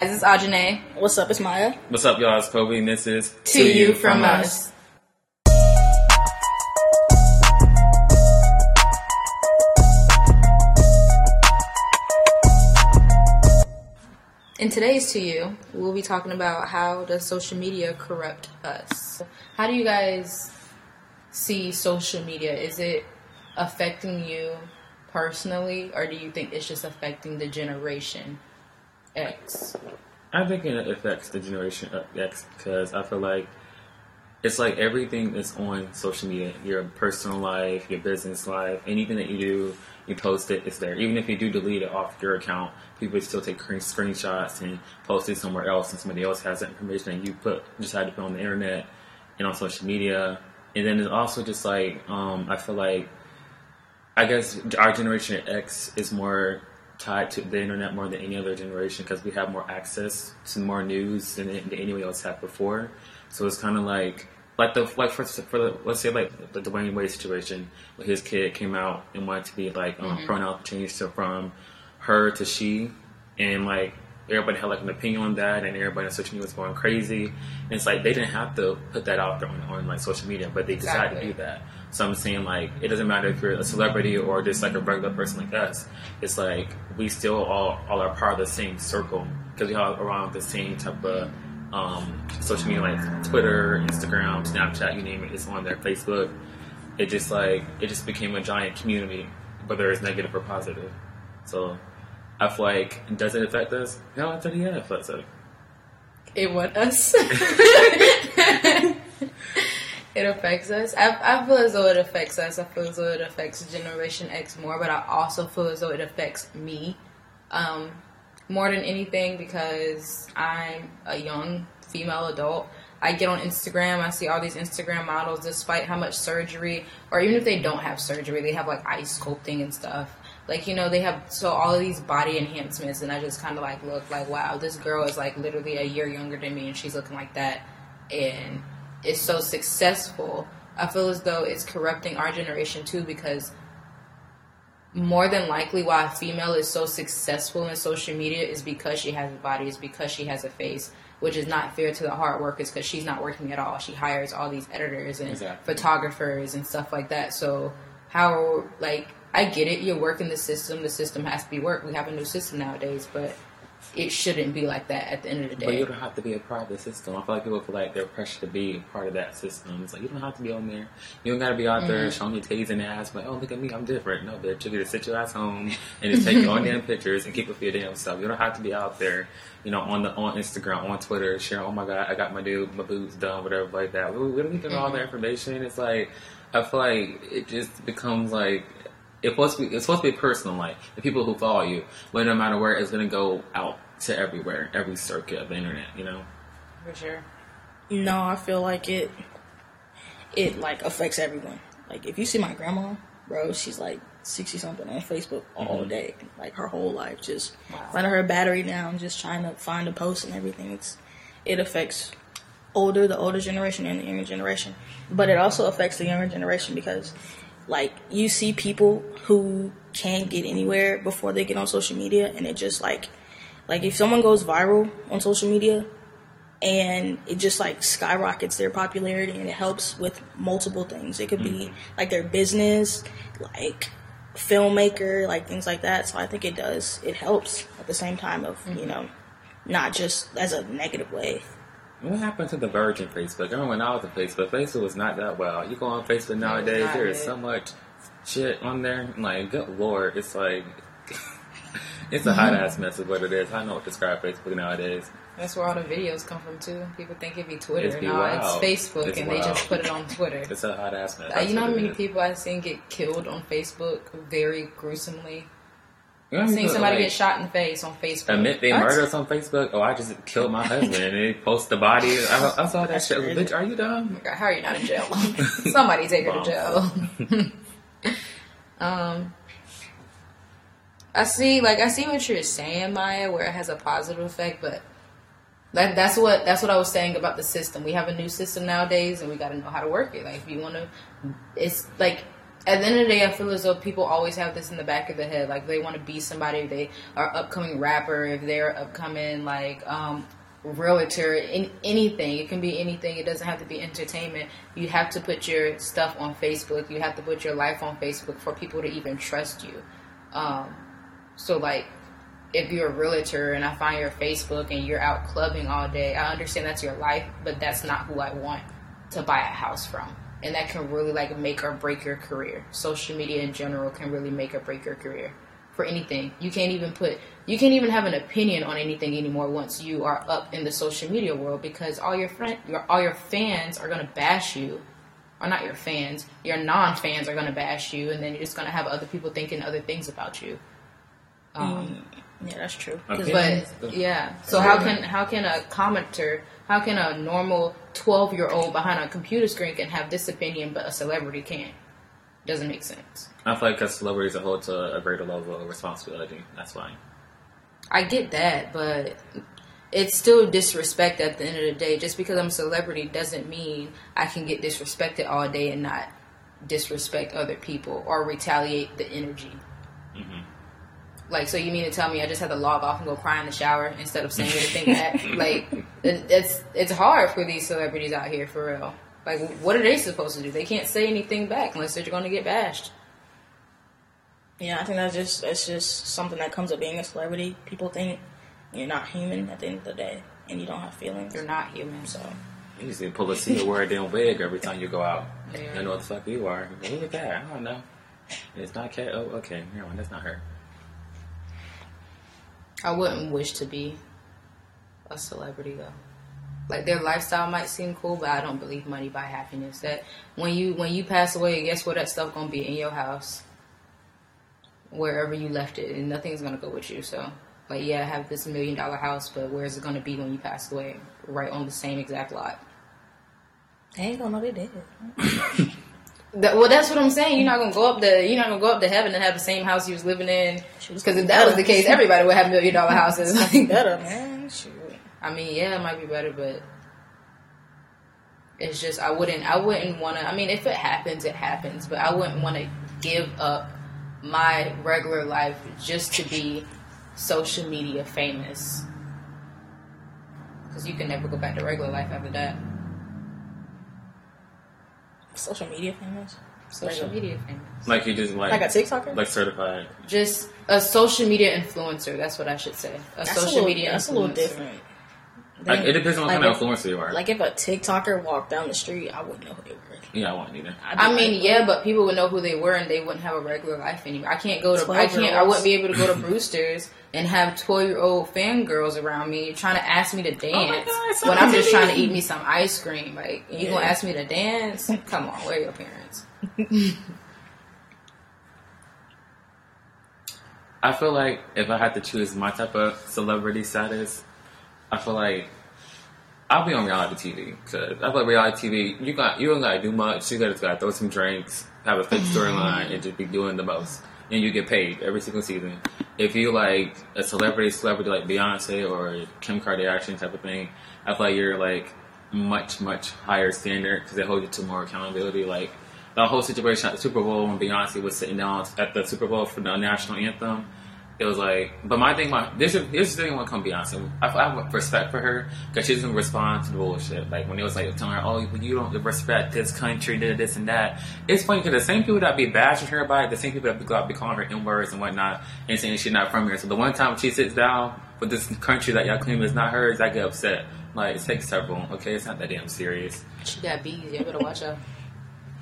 This is Ajane. What's up? It's Maya. What's up, y'all? It's Kobe, and this is To, you from, us. In today's To You, we'll be talking about how does social media corrupt us. How do you guys see social media? Is it affecting you personally, or do you think it's just affecting the generation X? I think it affects the generation X because I feel like it's like everything is on social media. Your personal life, your business life, anything that you do, you post it, it's there. Even if you do delete it off your account, people still take screenshots and post it somewhere else, and somebody else has that information and you put decide to put on the internet and on social media. And then it's also just like um, I feel like I guess our generation X is more tied to the internet more than any other generation because we have more access to more news than, than anyone else had before. So it's kind of like like the like for, for the let's say like the Dwyane Wade situation where his kid came out and wanted to be like um, mm-hmm. pronoun changed to from her to she, and like everybody had like an opinion on that, and everybody on social media was going crazy. And it's like they didn't have to put that out there on, on like social media, but they decided to do that. So I'm saying like it doesn't matter if you're a celebrity or just like a regular person like us. It's like we still all all are part of the same circle because we all around the same type of um, social media like Twitter, Instagram, Snapchat, you name it. It's on there. Facebook. It just like it just became a giant community, whether it's negative or positive. So I feel like does it affect us? No, I said yeah, it affects us. It what us? it affects us. I, I feel as though it affects us. I feel as though it affects Generation X more, but I also feel as though it affects me um, more than anything because I'm a young female adult. I get on Instagram, I see all these Instagram models, despite how much surgery, or even if they don't have surgery, they have like ice sculpting and stuff. Like, you know, they have so all of these body enhancements, and I just kind of like look like, wow, this girl is like literally a year younger than me, and she's looking like that. And is so successful, I feel as though it's corrupting our generation too because more than likely why a female is so successful in social media is because she has a body, is because she has a face, which is not fair to the hard workers because she's not working at all. She hires all these editors and exactly. photographers and stuff like that. So how like I get it, you're working the system, the system has to be worked. We have a new system nowadays, but it shouldn't be like that at the end of the day. But you don't have to be a part of the system. I feel like people feel like they're pressured to be part of that system. It's like you don't have to be on there. You don't got to be out mm-hmm. there showing your titties and ass. But oh, look at me, I'm different. No, bitch, you just sit your ass home and just take your own damn pictures and keep it for your damn self. You don't have to be out there, you know, on the on Instagram, on Twitter, sharing. Oh my god, I got my dude, my boobs done, whatever like that. We, we don't need to know mm-hmm. all that information. It's like I feel like it just becomes like it's supposed to be it's supposed to be personal like the people who follow you. But no matter where it's going to go out to everywhere every circuit of the internet you know? For sure. No i feel like it it like affects everyone. Like if you see my grandma bro she's like 60 something on facebook all mm-hmm. day. Like her whole life just wow. running her battery down just trying to find a post and everything. It's it affects older the older generation and the younger generation. But it also affects the younger generation because like you see people who can't get anywhere before they get on social media and it just like like if someone goes viral on social media and it just like skyrockets their popularity and it helps with multiple things. It could be mm-hmm. like their business, like filmmaker, like things like that. So I think it does. It helps at the same time of, you mm-hmm. know, not just as a negative way. What happened to the virgin Facebook? I remember when I was on Facebook, Facebook was not that well. You go on Facebook nowadays, there is so much shit on there. Like, good lord, it's like it's a hot ass mess of what it is. I know what to describe Facebook nowadays. That's where all the videos come from too. People think it'd be Twitter. It's no, it's Facebook, it's and wild. they just put it on Twitter. it's a hot ass mess. Uh, you know how many people I've seen get killed on Facebook very gruesomely? You know, I've seen somebody like, get shot in the face on Facebook. Admit they murdered us on Facebook. Oh, I just killed my husband, and they post the body. I, I saw that shit. Bitch, are you dumb? Oh God, how are you not in jail? somebody take her to jail. um, I see, like I see what you're saying, Maya, where it has a positive effect, but that that's what that's what I was saying about the system. We have a new system nowadays, and we got to know how to work it. Like if you want to, it's like at the end of the day, I feel as though people always have this in the back of the head. Like they want to be somebody. They are upcoming rapper. If they're upcoming like um, realtor, in, anything. It can be anything. It doesn't have to be entertainment. You have to put your stuff on Facebook. You have to put your life on Facebook for people to even trust you. Um, so like if you're a realtor and I find your Facebook and you're out clubbing all day, I understand that's your life, but that's not who I want to buy a house from. And that can really like make or break your career. Social media in general can really make or break your career for anything. You can't even put you can't even have an opinion on anything anymore once you are up in the social media world because all your friend your all your fans are gonna bash you. Or not your fans, your non fans are gonna bash you and then you're just gonna have other people thinking other things about you. Um, Yeah, that's true. Okay. but yeah, so how can how can a commenter, how can a normal twelve year old behind a computer screen can have this opinion, but a celebrity can't? Doesn't make sense. I feel like as celebrities are hold to a greater level of responsibility. That's fine. I get that, but it's still disrespect at the end of the day. Just because I'm a celebrity doesn't mean I can get disrespected all day and not disrespect other people or retaliate the energy. Like, so you mean to tell me I just have to log off and go cry in the shower instead of saying anything back? Like, it, it's it's hard for these celebrities out here for real. Like, what are they supposed to do? They can't say anything back unless they're going to get bashed. Yeah, I think that's just that's just something that comes with being a celebrity. People think you're not human at the end of the day, and you don't have feelings. You're not human. So You just need to pull a seat wear a damn wig every time you go out. Yeah. You know what the fuck you are. Look at that. I don't know. It's not cat. Oh, okay. Never mind. That's not her. I wouldn't wish to be a celebrity though. Like their lifestyle might seem cool, but I don't believe money buy happiness. That when you when you pass away, guess where that stuff gonna be in your house, wherever you left it, and nothing's gonna go with you. So, like, yeah, I have this million dollar house, but where's it gonna be when you pass away? Right on the same exact lot. they ain't gonna know they did. That, well, that's what I'm saying. You're not gonna go up the you're not gonna go up to heaven and have the same house you was living in. Because if that was the case, everybody would have million dollar houses. Better man. Shoot. I mean, yeah, it might be better, but it's just I wouldn't I wouldn't want to. I mean, if it happens, it happens, but I wouldn't want to give up my regular life just to be social media famous. Because you can never go back to regular life after that. Social media famous. Social Regular. media famous, Like you just like Like a TikToker. like certified. just a social media influencer. That's what I should say. A that's social a little, media. That's a little influencer. different. Like it depends on what Like kind of influencer you are. Like if a TikToker walked down the street, I wouldn't know who they were. Yeah, I want either. I'd I mean, like, yeah, but people would know who they were and they wouldn't have a regular life anymore. I can't go to, I can't, I wouldn't be able to go to Brewster's and have 12 year old fangirls around me trying to ask me to dance God, when I'm just trying to eat me some ice cream. Like, you Yeah. gonna ask me to dance? Come on, where are your parents? I feel like if I had to choose my type of celebrity status, I feel like I'll be on reality TV because I like reality TV you got you don't gotta do much. You gotta, gotta throw some drinks, have a fake storyline, and just be doing the most, and you get paid every single season. If you like a celebrity, celebrity like Beyonce or Kim Kardashian type of thing, I feel like you're like much much higher standard because they hold you to more accountability. Like the whole situation at the Super Bowl when Beyonce was sitting down at the Super Bowl for the national anthem. It was like, but my thing, my this is this is the thing when it comes Beyonce. I, I have respect for her because she doesn't respond to the bullshit. Like when it was like telling her, "Oh, you don't respect this country, did this and that." It's funny because the same people that be bashing her about it, the same people that be, go out be calling her n words and whatnot, and saying she's not from here. So the one time she sits down with this country that y'all claim is not hers, I get upset. Like it takes several. Okay, it's not that damn serious. She got bees. You better watch out.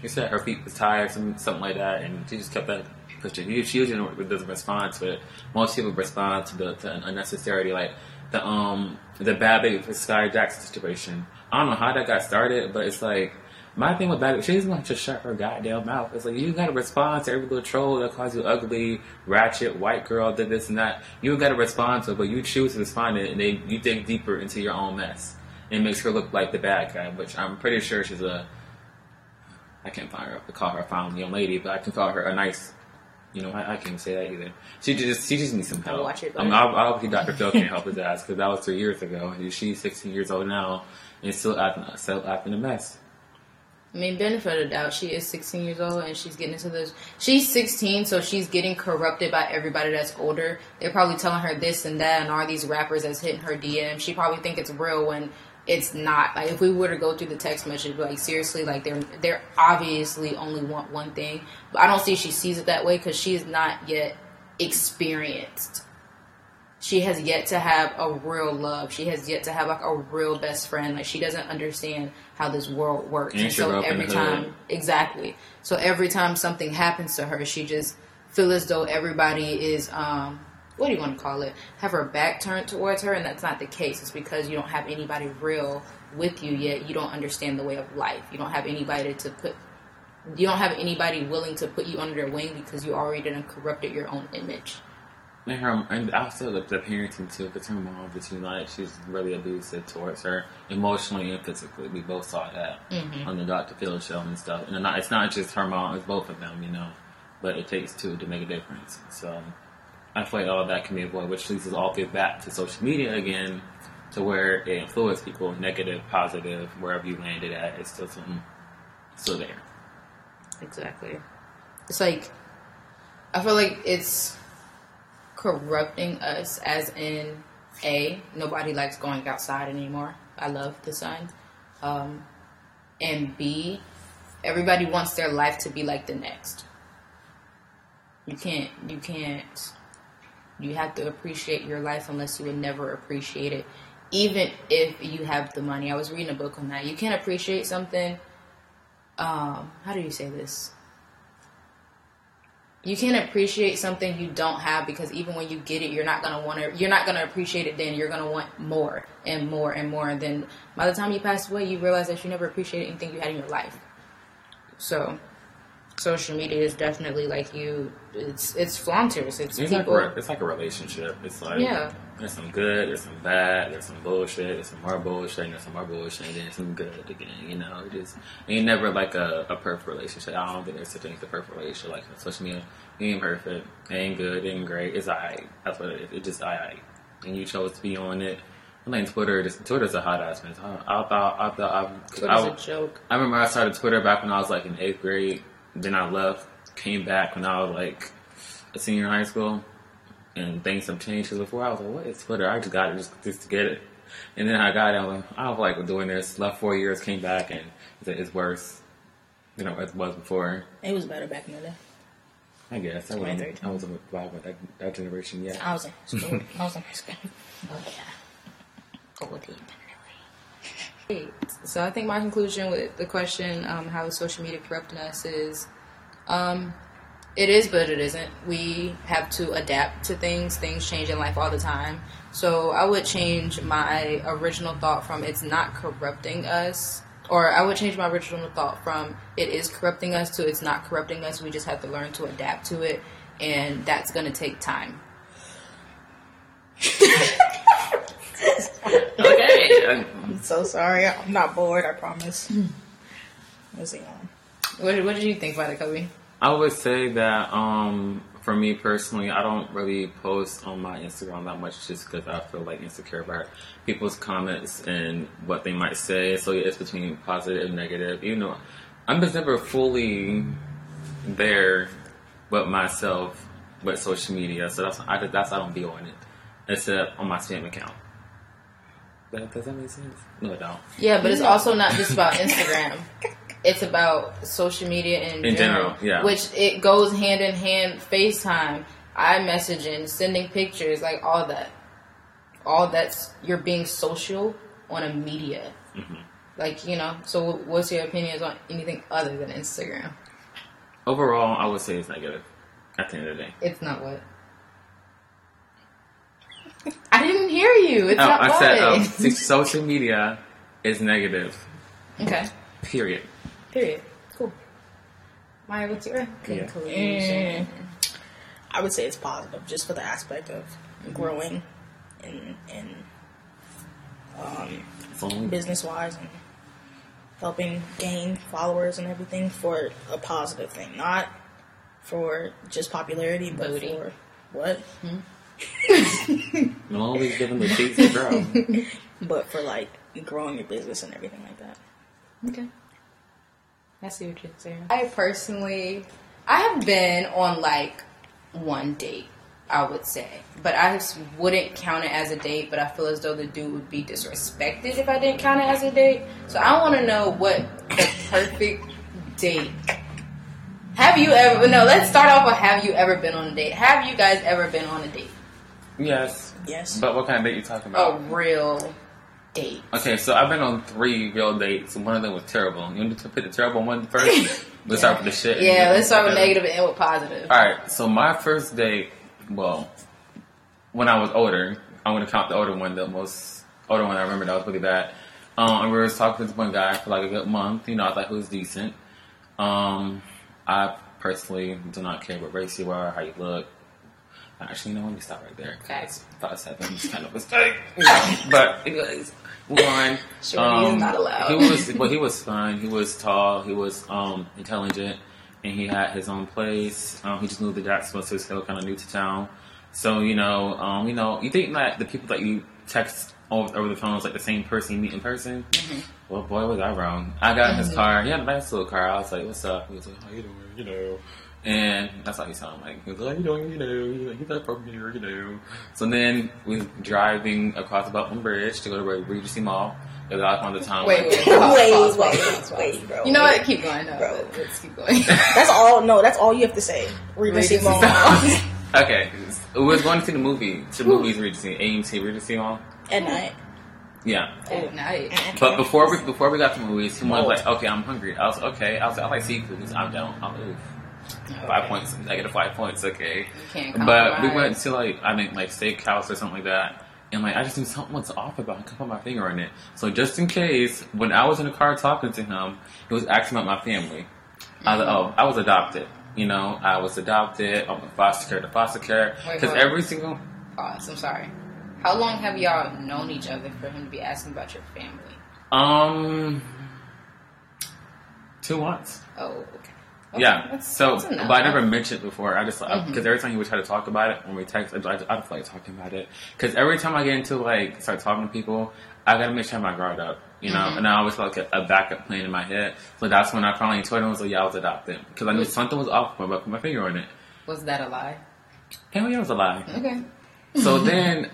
She said her feet was tired, some, something like that, and she just kept that pushing. She usually doesn't respond to it. Most people respond to the unnecessary, like the um the Bhad Bhabie for Skai Jackson situation. I don't know how that got started, but it's like my thing with bad. She doesn't want to shut her goddamn mouth. It's like you gotta respond to every little troll that calls you ugly, ratchet, white girl, did this and that. You gotta respond to it, but you choose to respond to it, and then you dig deeper into your own mess. And it makes her look like the bad guy, which I'm pretty sure she's a I can't find her, call her a fine young lady, but I can call her a nice. You know, I, I can't say that either. She just she just needs some help. watch it, I mean, ob- obviously, Dr. Phil can't help his ass because that was three years ago. and She's 16 years old now and still acting still acting a mess. I mean, benefit of the doubt. She is 16 years old and she's getting into this. She's 16, so she's getting corrupted by everybody that's older. They're probably telling her this and that, and all these rappers that's hitting her DM. She probably think it's real when it's not. Like if we were to go through the text message, like seriously, like they're they're obviously only want one thing. But I don't see she sees it that way because she is not yet experienced she has yet to have a real love. She has yet to have like a real best friend. Like she doesn't understand how this world works. And And so grew up in every time, exactly. So every time something happens to her, she just feel as though everybody is um what do you want to call it? Have her back turned towards her, and that's not the case. It's because you don't have anybody real with you yet. You don't understand the way of life. You don't have anybody to put. You don't have anybody willing to put you under their wing because you already done corrupted your own image. And her, and also the, the parenting too, because her mom was too like she's really abusive towards her emotionally and physically. We both saw that mm-hmm. on the Dr. Phil show and stuff. And it's not just her mom; it's both of them, you know. But it takes two to make a difference. So I feel like all that can be avoided, which leads us all get back to social media again, to where it influences people, negative, positive, wherever you landed at, it's still something still there. Exactly. It's like I feel like it's corrupting us as in a nobody likes going outside anymore. I love the sun. Um, and B everybody wants their life to be like the next. You can't you can't you have to appreciate your life unless you would never appreciate it even if you have the money. I was reading a book on that. You can't appreciate something um, how do you say this? You can't appreciate something you don't have because even when you get it, you're not gonna want to. You're not gonna appreciate it. Then you're gonna want more and more and more. And then by the time you pass away, you realize that you never appreciated anything you had in your life. So, social media is definitely like you. It's it's flaunters. It's, It's like, people. a, it's like a relationship. It's like Yeah. there's some good, there's some bad, there's some bullshit, there's some more bullshit, and there's some more bullshit, and then some good again. You know, it just ain't never like a, a perfect relationship. I don't think there's such a thing as a perfect relationship. Like social media, it ain't perfect, it ain't good, it ain't great. It's alright. That's what it is. It's just alright. And you chose to be on it. I think Twitter, just, Twitter's a hot ass mess. I, I thought, I thought, I, Twitter's I, a joke. I remember I started Twitter back when I was like in eighth grade. Then I left, came back when I was like a senior in high school, and things have changed. Because before I was like, "What is Twitter?" I just got it just, just to get it, and then I got it. I was, I was like doing this. Left four years, came back, and it's, it's worse. You know, as it was before. It was better back in the day. I guess I wasn't. I wasn't involved with that, that generation yet. I was in high school. I was in high school. Oh yeah. Go deep. Great. So I think my conclusion with the question, um, how is social media corrupting us, is um, it is, but it isn't. We have to adapt to things. Things change in life all the time. So I would change my original thought from it's not corrupting us, or I would change my original thought from it is corrupting us to it's not corrupting us. We just have to learn to adapt to it, and that's going to take time. okay. I'm so sorry. I'm not bored. I promise. Let's on. What, what did you think about it, Kobe? I would say that um, for me personally, I don't really post on my Instagram that much just because I feel like insecure about people's comments and what they might say. So yeah, it's between positive and negative. You know, I'm just never fully there with myself with social media, so that's I that's I don't be on it except on my spam account. That, does that make sense? No, it don't. Yeah, but it's also not just about Instagram. It's about social media in, In general, general, yeah. Which it goes hand in hand. FaceTime, iMessaging, sending pictures, like all that. All that's you're being social on a media. Mm-hmm. Like you know. So, what's your opinions on anything other than Instagram? Overall, I would say it's negative. At the end of the day. It's not what. I didn't hear you. It's Oh, not I said um, see, social media is negative. okay. Period. Period. Cool. Maya, what's your Yeah. conclusion? I would say it's positive, just for the aspect of growing and and um, business wise and helping gain followers and everything for a positive thing, not for just popularity, but Booty. for what? I'm always giving the cheeks to girl. But for like growing your business and everything like that. Okay. I see what you're saying. I personally, I have been on like one date, I would say, but I just wouldn't count it as a date. But I feel as though the dude would be disrespected if I didn't count it as a date. So I want to know what the perfect date. Have you ever? No, let's start off with Have you ever been on a date? Have you guys ever been on a date? Yes. Yes. But what kind of date you talking about? A real date. Okay, so I've been on three real dates. One of them was terrible. You want to put the terrible one first? Let's start with the shit. Yeah, let's start with negative and end with positive. All right, so my first date, well, when I was older, I'm gonna count the older one, the most older one I remember that was really bad. Um, and we were talking to this one guy for like a good month. You know, I thought he was decent. Um, I personally do not care what race you are, how you look. Actually, no, let me stop right there. Facts. Five seven is kind of a mistake. But anyways, move on. Shorty is not allowed. He was, well, he was fine. He was tall. He was um, intelligent, and he had his own place. Um, he just moved to Jacksonville, so kind of new to town. So you know, um, you know, you think that the people that you text over, over the phone is like the same person you meet in person? Mm-hmm. Well, boy, was I wrong. I got in his car. He had a nice little car. I was like, "What's up?" He was like, "How you doing?" You know. And that's how he sounded like. He was like, "How you doing?" You know. He's like from here. You know. So then we was driving across the Beltman Bridge to go to Regency Mall. It was out on the town. Wait, wait, wait, pause, pause, wait, pause, pause. wait, bro. You know what? Keep going. No, Bro. let's keep going. That's all. No, that's all you have to say. Regency Regency Mall. Mall. Okay, we was going to see the movie. To the movies Regency, AMC Regency Mall. At night. Yeah. At night. But before we before we got to movies, he was like, "Okay, I'm hungry." I was okay. I was like, "I like seafood." I don't. I'm oof. Five Okay. points. Negative five points. Okay. You can't But we went to like I think like steakhouse or something like that, and like I just knew something was off about. it. I couldn't put my finger on it. So just in case, when I was in the car talking to him, he was asking about my family. I was like, "Oh, I was adopted." You know, I was adopted. I'm a foster care to foster care because every single Pause. I'm sorry. How long have y'all known each other for him to be asking about your family? um two months. Oh, okay. Yeah. that's- So, that's but I never mentioned it before. I just because Mhm. every time he would try to talk about it when we text, I, I, I don't like talking about it. Because every time I get into like start talking to people, I gotta make sure I have my guard up, you know. Mhm. And I always feel like a, a backup plan in my head. So that's when I finally told him, was like, "Yeah, I was adopted," because I knew Was- something was off. But I put my finger on it. Was that a lie? Hell yeah, it was a lie. Okay. So then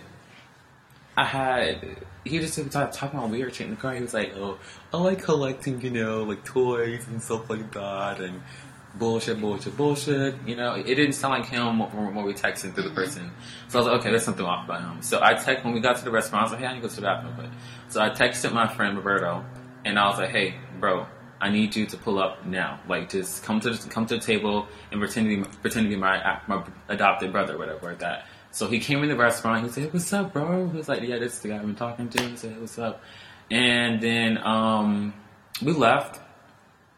I had he just started talking about weird shit in the car. He was like, "Oh, I like collecting, you know, like toys and stuff like that, and bullshit, bullshit, bullshit." You know, it didn't sound like him when when we texted through the person. So I was like, "Okay, there's something off about him." So I text when we got to the restaurant. I was like, "Hey, I need to go to the bathroom." But so I texted my friend Roberto, and I was like, "Hey, bro." I need you to pull up now. Like, just come to the, come to the table and pretend to be pretend to be my my adopted brother, or whatever like that. So he came in the restaurant. He said, "What's up, bro?" He was like, "Yeah, this is the guy I've been talking to." He said, "What's up?" And then um, we left,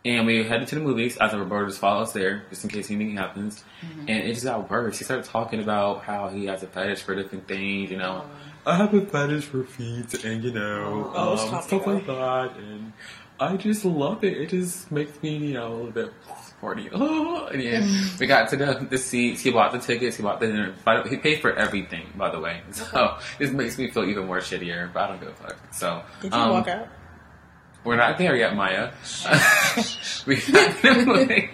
and we headed to the movies. As Roberto just followed us there, just in case anything happens. And it just got worse. He started talking about how he has a fetish for different things. You know, I have a fetish for feet, and you know, Oh, um, stuff it. like that. And I just love it. It just makes me, you know, a little bit horny. Oh, and yeah, we got to the, the seats. He bought the tickets. He bought the dinner. By the He paid for everything, by the way. So this makes me feel even more shittier. But I don't give a fuck. So Did you um, walk out? We're not there yet, Maya. we got to the movie.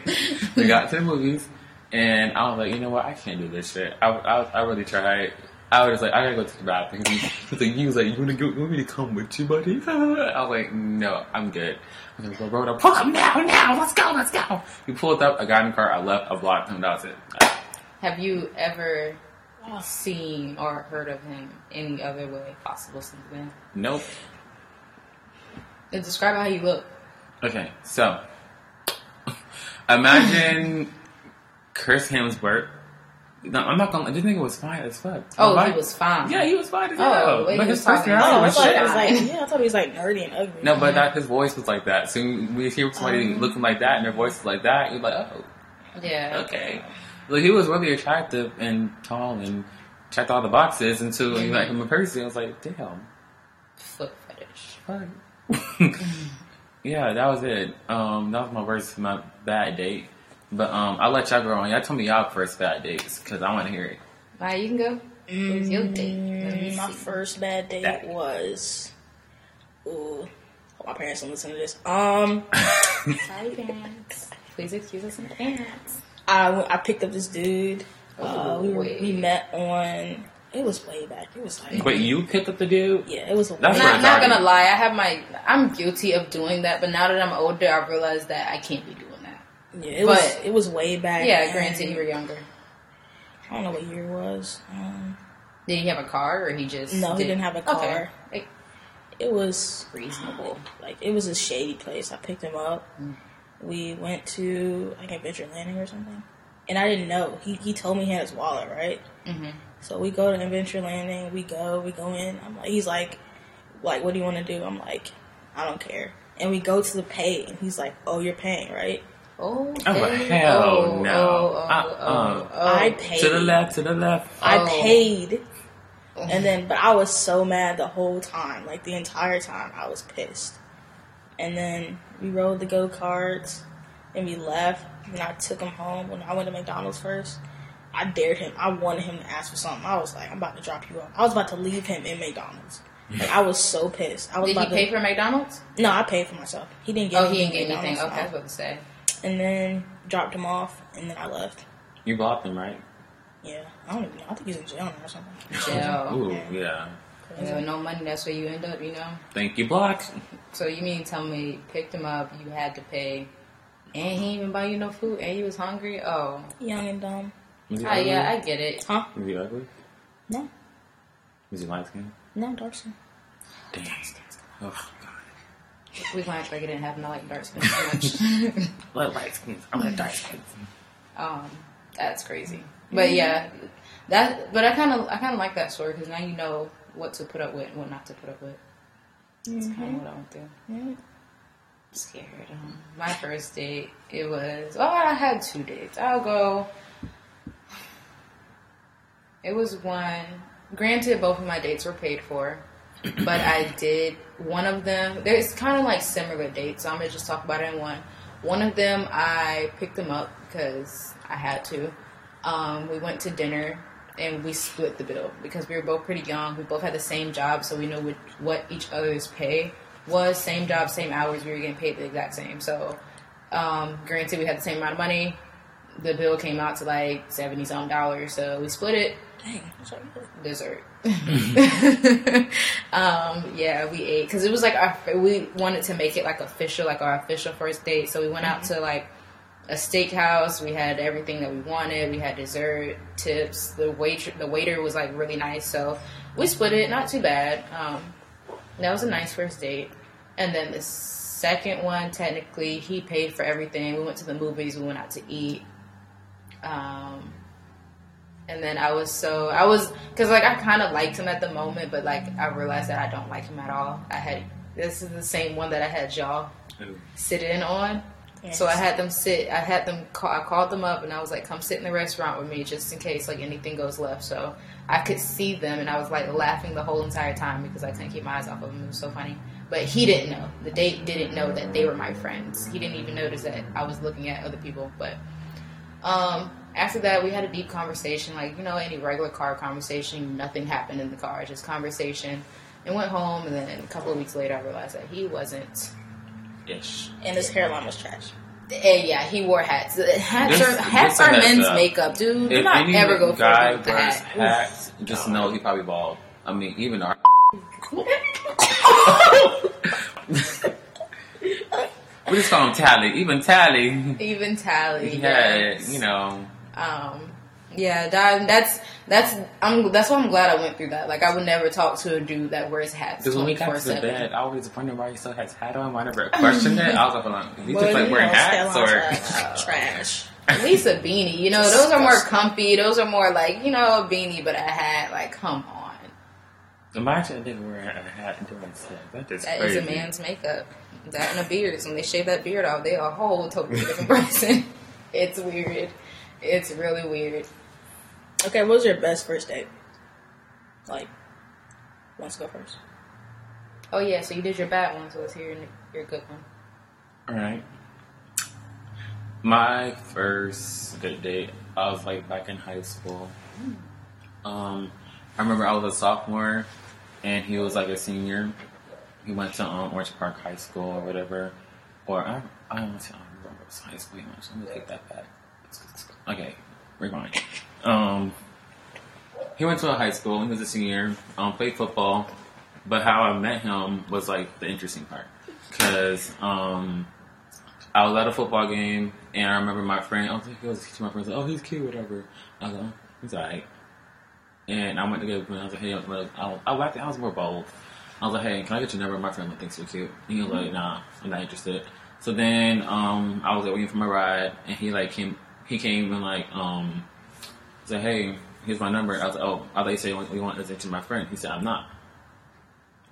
We got to the movies, and I was like, you know what? I can't do this shit. I, I, I really tried. I was like, I gotta go to the bathroom. He was like, he was like, you wanna go? You want me to come with you, buddy? I was like, no, I'm good. i'm was like, Roberto, pull up now, now, let's go, let's go. He pulled up. I got in the car. I left. I blocked him. That was it. Have you ever seen or heard of him any other way possible since then? Nope. And describe how you look. Okay, so imagine Chris Hemsworth. No, I'm not gonna. This nigga was fine as fuck. Oh, Why- he was fine. Yeah, he was fine as Oh, hell. but he his was talking- personality Oh, was thought shit. it was like yeah, I thought he was like nerdy and ugly. No, but that his voice was like that. So when we hear somebody Um. looking like that and their voice is like that, you're like, oh, Yeah. okay. Like he was really attractive and tall and checked all the boxes until you met him in person. I was like, damn. Foot fetish. fuck. yeah, that was it. Um, that was my worst, my bad date. But um, I'll let y'all go on. Y'all tell me y'all first bad dates because I want to hear it. Maya, you can go. Who's your date? Let me Mm, my see. first bad date Bad. was, ooh, Hope my parents don't listen to this. Um, Sorry, parents. Please excuse us in advance. I I picked up this dude. Uh, we were, we met on. It was way back. It was like But you picked up the dude. yeah, it was. A That's way what Not, not gonna lie, I have my. I'm guilty of doing that, but now that I'm older, I realize that I can't be doing that. Yeah, it was. It was way back. Yeah, and granted, you were younger. I don't know what year it was. Um, Did he have a car, or he just? No, he didn't have a car. Like, it was reasonable. like it was a shady place. I picked him up. Mm. We went to like Adventure Landing or something, and I didn't know. He he told me he had his wallet, right? Mhm. So we go to Adventure Landing. We go. We go in. I'm like, he's like, like, what do you want to do? I'm like, I don't care. And we go to the pay, and he's like, oh, you're paying, right? Oh, Oh, hey. hell oh, no. Oh, oh, uh, oh, oh, oh. I paid. To the left, to the left. I Oh. paid. And then, but I was so mad the whole time. Like the entire time, I was pissed. And then we rode the go karts, and we left. And I took him home. When I went to McDonald's first, I dared him. I wanted him to ask for something. I was like, I'm about to drop you off. I was about to leave him in McDonald's. Like, I was so pissed. I was Did he about pay to. for McDonald's? no, I paid for myself. He didn't get. Oh, he didn't get anything. Okay, I was about to say. And then dropped him off, and then I left. You bought him, right? Yeah, I don't even know. I think he's in jail now or something. Jail. Ooh, Yeah. yeah. You know, no money. That's where you end up. You know. Thank you, Block. So you mean tell me picked him up, you had to pay, and he didn't even buy you no food, and you was hungry? Oh, Young and dumb. Was he ah, ugly? yeah, I get it. Huh? Was he ugly? No, Is he light skinned? no, dark skin. Damn. Oh, God. We gonna act like it didn't happen. I like dark skin so much. Like light skins. I'm like dark skins. um, that's crazy. But yeah, that. But I kind of, I kind of like that story because now you know what to put up with and what not to put up with. That's kind of what I went through. Yeah. scared. Um, my first date, it was. Oh, I had two dates. I'll go. It was one. Granted, both of my dates were paid for, but I did one of them. There's kind of like similar dates, so I'm gonna just talk about it in one. One of them, I picked them up because I had to. Um, we went to dinner and we split the bill because we were both pretty young. We both had the same job, so we knew what, what each other's pay was. Same job, same hours. We were getting paid the exact same. So, um, granted, we had the same amount of money. The bill came out to like seventy some dollars, so we split it. Dang. Dessert. um, yeah, we ate because it was like our we wanted to make it like official, like our official first date. So we went out to like a steakhouse. We had everything that we wanted. We had dessert, tips. The waiter, the waiter was like really nice. So we split it, not too bad. Um, that was a nice first date. And then the second one, technically, he paid for everything. We went to the movies. We went out to eat. Um, and then I was so I was because like I kind of liked him at the moment, but like I realized that I don't like him at all. I had this is the same one that I had y'all sit in on. So I had them sit. I had them. Call, I called them up and I was like, "Come sit in the restaurant with me, just in case like anything goes left." So I could see them, and I was like laughing the whole entire time because I couldn't keep my eyes off of them. It was so funny. But he didn't know. The date didn't know that they were my friends. He didn't even notice that I was looking at other people. But um, after that, we had a deep conversation, like you know, any regular car conversation. Nothing happened in the car, just conversation. And went home, and then a couple of weeks later, I realized that he wasn't Ish. And his hairline was trash. and yeah, he wore hats. Hats This- are hats this are men's a- makeup, dude. Do If not any ever go for guy a with wears hat. hats, just know he probably bald. I mean, even our. we just call him Tally. Even Tally, Even Tally, Yeah, yes. you know, Um, yeah, that, that's that's I'm that's why I'm glad I went through that. Like, I would never talk to a dude that wears hats because when we got to the bed, I always wondered why he still has hat on. I never questioned it. I was like, is he just like you wearing hats or? trash. At least a beanie, you know, those are more comfy. Those are more like you know a beanie, but a hat. Like, come on, Imagine a nigga wearing a hat during sex. That is that is crazy. a man's makeup. That and a beard. When they shave that beard off, they are a whole totally different person. it's weird. It's really weird. Okay, what was your best first date? Like, let's go first. Oh yeah, so you did your bad one, so let's hear your, your good one. All right. My first good date, I was like back in high school. Um, I remember I was a sophomore, and he was like a senior, he went to um, Orange Park High School or whatever. Or I, I don't know, I don't remember what high school he went. So Let me take that back. Okay, rewind. Um, he went to a high school. He was a senior. Um, played football. But how I met him was like the interesting part because um, I was at a football game and I remember my friend. I was like, I was teaching my friends, like, "Oh, he's cute, whatever." I was like, oh, "He's alright." And I went to get a friend. I was like, "Hey, I, I, I, I was more bold." I was like, "Hey, can I get your number?" My friend thinks you're cute. And he was like, "Nah, I'm not interested." So then um, I was like waiting for my ride, and he like came. He came and like um, said, "Hey, here's my number." I was like, "Oh, I thought you said you want to to my friend." He said, "I'm not."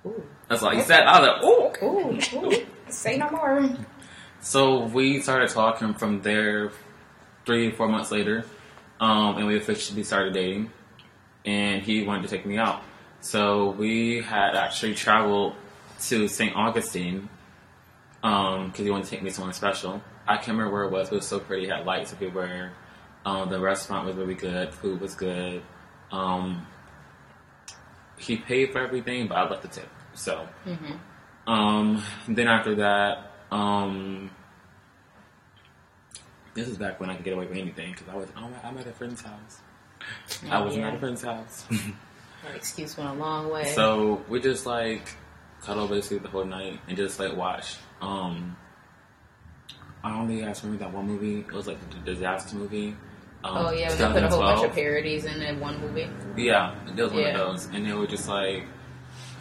Ooh. That's all he said. I was like, "Ooh." Ooh, ooh. Say no more. So we started talking from there three, four months later, um, and we officially started dating. And he wanted to take me out. So we had actually traveled to St. Augustine because he wanted to take me to somewhere special. I can't remember where it was, but it was so pretty. It had lights everywhere. Um, the restaurant was really good. Food was good. Um, he paid for everything, but I left the tip. So, um, then after that, um, this is back when I could get away with anything because I was oh, I'm at a friend's house. I was yeah. at a friend's house. That excuse went a long way. so we just like cuddle basically the whole night and just like watch. Um, I don't know if you guys remember that one movie. It was like the disaster movie. Um, oh yeah, they put a whole bunch of parodies in that one movie. Yeah, it was one Yeah. of those, and they were just like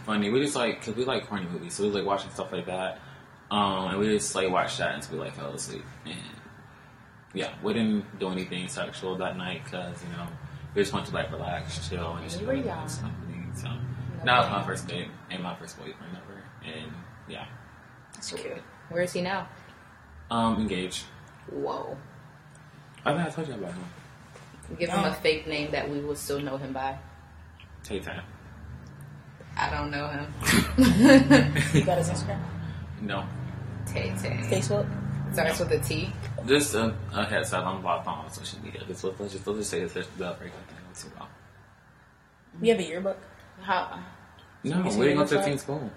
funny. We just like because we like corny movies, so we was like watching stuff like that, um, and we just like watched that until we like fell asleep. And yeah, we didn't do anything sexual that night because you know we just wanted to like relax, chill, and just We were young. something. So that was my first date and my first boyfriend ever, and yeah, That's cute. Where is he now? um, engaged. Whoa. I think I told you about him. Give him Oh. a fake name that we will still know him by. Tay Tay. I don't know him. You got his Instagram, No, Tay Tay. Facebook. Starts with a T. just a, a heads up. I'm blocked on social media. Let's, let's just let's just say it's the breakup thing. Let's see about. We have a yearbook. How No, you see we didn't go to it the teen looks school.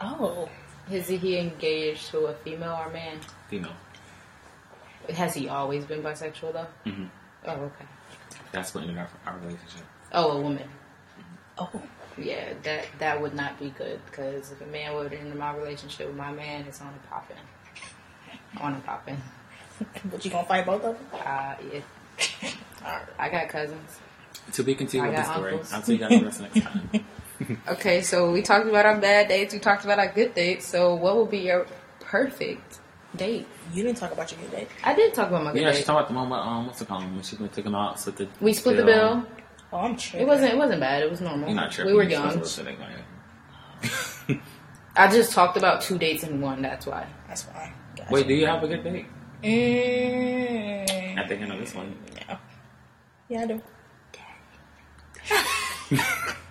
Oh, is he engaged to a female or man? Female. Has he always been bisexual though? Mm-hmm. Oh, okay. That's what ended our, our relationship. Oh, a woman. oh, Yeah, that that would not be good because if a man would end my relationship with my man, it's on a popping. On a popping. but you gonna fight both of them? Uh, yeah. All right. I got cousins. To be continued I with the got story. uncles. I'll tell you guys the rest next time. Okay, so we talked about our bad dates. We talked about our good dates. So, what would be your perfect date? You didn't talk about your good date. I did talk about my good yeah, date. she talked about the moment. Um, what's it called? When she went to take him out, split the. we split the bill. Oh, I'm tripping. It wasn't. It wasn't bad. It was normal. You're not tripping. We were young. to listen anyway. I just talked about two dates in one. That's why. That's fine. Gotcha. Wait, do you have a good date? Mm, At the end of this one. no. Yeah, I do.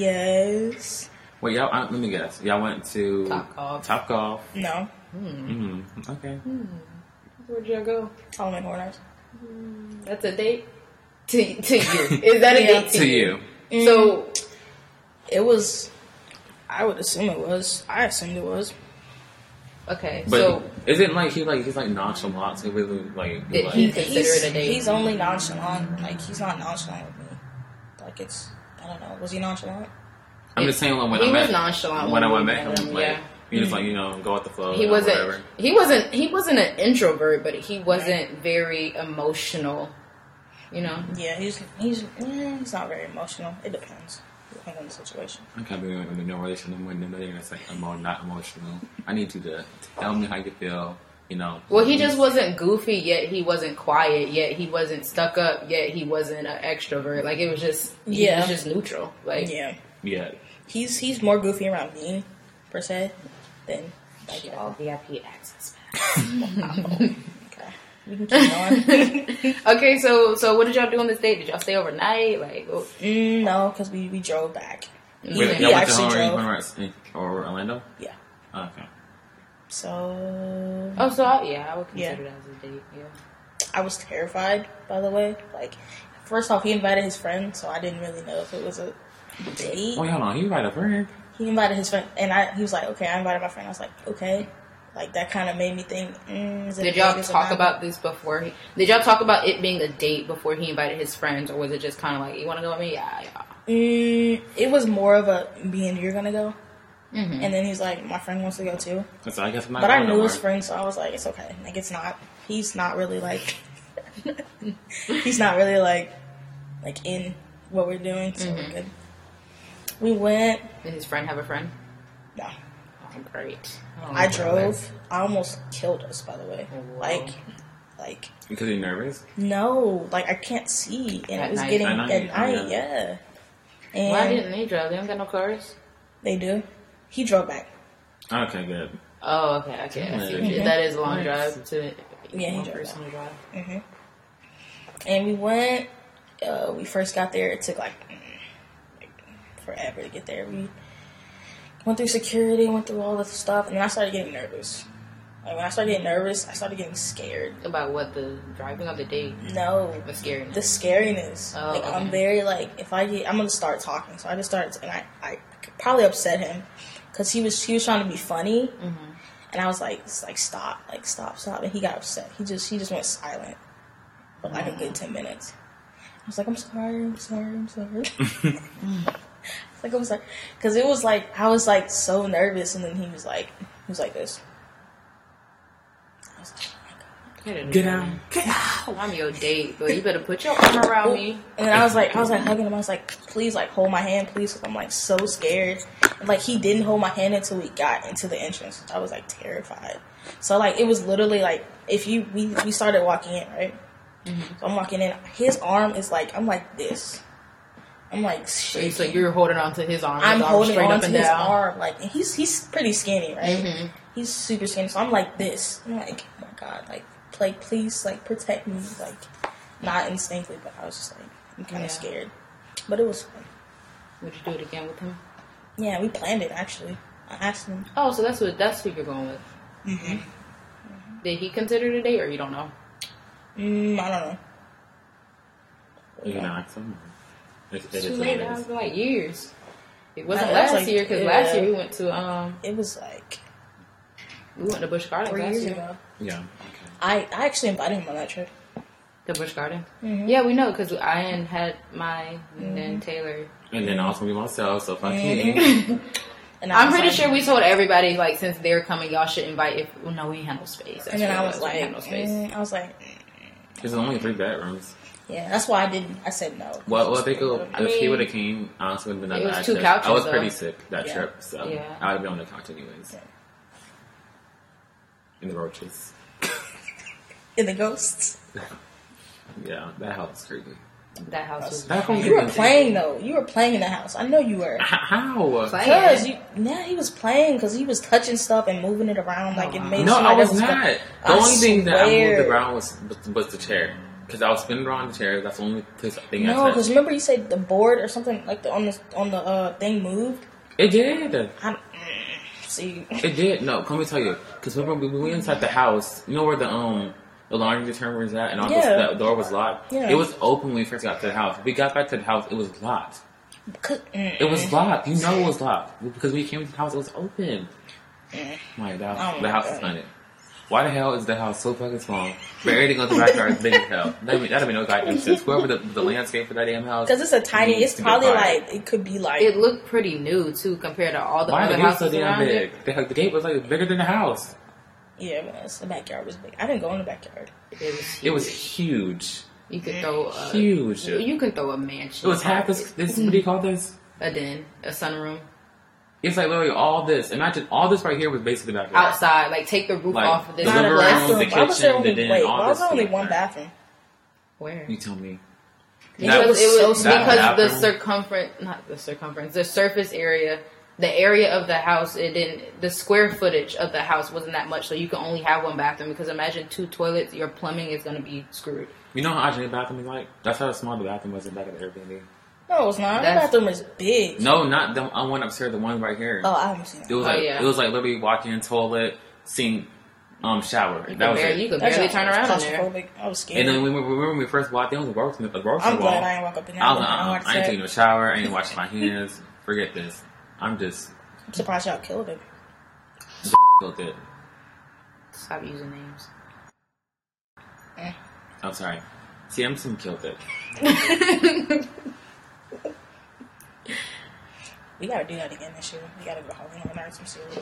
yes. Wait, y'all. Let me guess. Y'all went to Top golf. Top golf. No. Mm, okay. Hmm. Where'd y'all go? Halloween Horror hmm. That's a date. To to you. Is that a Yeah. date to, To you. Mm-hmm. So It was. I would assume it was. I assumed it was. okay. But so isn't like he like he's like nonchalant? So really like, be Did like he- he's, it a date. He's only nonchalant. Like he's not nonchalant with me. Like it's. I don't know. Was he nonchalant? I'm just saying like, when he I was met nonchalant when I we met him, like yeah. he just like you know go with the flow. He or wasn't. Whatever. He wasn't. He wasn't an introvert, but he wasn't very emotional. You know. Yeah, he's he's he's not very emotional. It depends. Depends on the situation. I can't be in a no relationship when they're gonna say I'm more not emotional. I need you to tell me how you feel. You know. Well, he just wasn't goofy yet. He wasn't quiet yet. He wasn't stuck up yet. He wasn't an extrovert. Like it was just. He Yeah. was just neutral. Like Yeah, Yeah. he's he's more goofy around me per se than like you know. VIP access. Okay, we can keep going. Okay, so so what did y'all do on this date? Did y'all stay overnight? Like, oh, mm, no, because we we drove back. Wait, He, y'all he went to actually drove. Or Orlando? Yeah. Okay. So oh, so I, yeah, I would Yeah. consider that as a date. Yeah. I was terrified. By the way, like first off, he invited his friend, so I didn't really know if it was a date. Wait, hold on. He invited a friend. he invited his friend, and I he was like, okay, I invited my friend. I was like, okay. Like that kind of made me think. Mm, is it Did y'all is talk not? about this before? He, did y'all talk about it being a date before he invited his friends, or was it just kind of like, you want to go with me? Yeah, yeah. Mm, it was more of a me and you're gonna go, Mhm. and then he's like, my friend wants to go too. So I guess I'm But I going no knew his friend, so I was like, it's okay. Like it's not. He's not really like. he's not really like, like in what we're doing. So we're good. We went. Did his friend have a friend? No, Oh, great. don't I drove. I almost killed us. By the way, Wow. like, like Because you're nervous? no, like I can't see, and At it was night. getting At at night, night. yeah. yeah. And Why didn't they drive? They don't got no cars. they do? He drove back. Okay, good. Oh, okay, okay. I see what you, Mhm. that is a long drive to Yeah, he one drove person to drive. hmm And we went. Uh, we first got there. It took like, mm, like forever to get there. We went through security, went through all this stuff, and then I started getting nervous. Like when I started getting nervous, I started getting scared. About what the driving of the date No, the scary. the scariness. Oh, like I'm very like if I get, I'm gonna start talking. So I just started, and I, I probably upset him because he was he was trying to be funny, Mm-hmm. and I was like, like stop, like stop, stop, and he got upset. He just he just went silent for like a good ten minutes. I was like, I'm sorry, I'm sorry, I'm sorry. It's like I'm sorry, because it was like I was like so nervous, and then he was like, he was like this. I was like, my Get out. Get out. I'm your date, but you better put your arm around me. And then I was like, I was like hugging him. I was like, please, like hold my hand, please. 'cause I'm like so scared. And, like he didn't hold my hand until we got into the entrance. I was like terrified. So like it was literally like if you we we started walking in right. So I'm walking in. His arm is like I'm like this. I'm like shaking. So you're holding on to his arm. I'm arm holding straight on up to his down. arm, like and he's he's pretty skinny, right? Mhm. He's super skinny, so I'm like this. I'm like, oh my god, like, like please, like protect me, like not instinctively, but I was just like, I'm kind Yeah. of scared, but it was fun. Would you do it again with him? Yeah, we planned it actually. I asked him. Oh, so that's what that's who you're going with. Mm-hmm. Did he consider the date, or you don't know? Mm, I don't know. You can ask them. It, it It's too late. it Now. It's is. been like years. It wasn't Uh, that was last like- year because last year we went to um It was like we went to Busch Gardens three last years year. ago. Yeah. Okay. I, I actually invited him on that trip. The Busch Garden. Mhm. Yeah, we know because Ian had mine and Mm-hmm. then Taylor. And then also me myself, so fuck Mhm. me. And I I'm pretty like- sure we told everybody like since they're coming, y'all should invite. If well, no, we ain't have no space. That's And then I was like, ain't no space. mm, I was like, mm, There's only three bedrooms. yeah. That's why I didn't. I said no. Well, well, they go. I if he would have came, I honestly, would have been it a was two trip. couches, I was though. pretty sick that Yeah. trip, so Yeah. I would have been on the couch anyways. Yeah. In the roaches. In the ghosts. Yeah, that house is creepy. That house was. That whole- You were playing though. You were playing in the house. I know you were. H- How? Playing. Because you, yeah, he was playing because he was touching stuff and moving it around like it made. No, I was not. good. The I only thing that I moved around was was, was the chair because I was spinning around the chair. That's the only place, thing No, I because remember you said the board or something like the on the on the uh, thing moved. It did. I, mm, see, It did. No, let me tell you. Because remember we we went inside the house. You know where the um the laundry determiner was at, and all Yeah. this, the door was locked. Yeah. It was open when we first got to the house. We got back to the house. It was locked. 'cause- mm, It was locked. You know it was locked because we came to the house. It was open. Mm. My God, Oh the my house God. is haunted. Why the hell is the house so fucking small? But everything on the backyard is big as hell. That that'd be no goddamn sense. Whoever the, the landscape for that damn house. Because it's a tiny. It's probably like it could be like It looked pretty new too compared to all the Why other the gate so houses damn big? it. The, the gate was like bigger than the house. Yeah, it was. The backyard was big. I didn't go in the backyard. It was. It was huge. huge, You could throw a huge. You can throw a mansion. It was half this. This what do you call this? a den, a sunroom It's like literally all this. Imagine all this right here was basically the backyard. outside. Like take the roof Like, off of this. the living room, bathroom. the Why was there kitchen, only the den, wait? all Why was there only one bathroom? Where? You tell me. Because was it was so because the circumference, not the circumference, the surface area, the area of the house, it didn't. The square footage of the house wasn't that much, so you can only have one bathroom. Because imagine two toilets, your plumbing is going to be screwed. You know how Ajay bathroom is like? That's how small the bathroom was in back at the Airbnb. No, it's not. The bathroom is big. No, not the I one upstairs. The one right here. Oh, I haven't seen that. It was Oh, like yeah. it was like literally walk-in toilet, sink, um, shower. You That could was barely, you it. could That barely joint turn was around in there. claustrophobic. I was scared. And then when we remember when we first walked in, there was a grocery, a grocery I'm wall. glad I ain't walk up in there. I was like, I uh-uh, I ain't taking no shower. I ain't washing my hands. Forget this. I'm just I'm surprised y'all killed him. Killed it. Stop using names. Eh. I'm sorry. Samson killed it. We gotta do that again this year. We gotta go Halloween Horror Nights some series.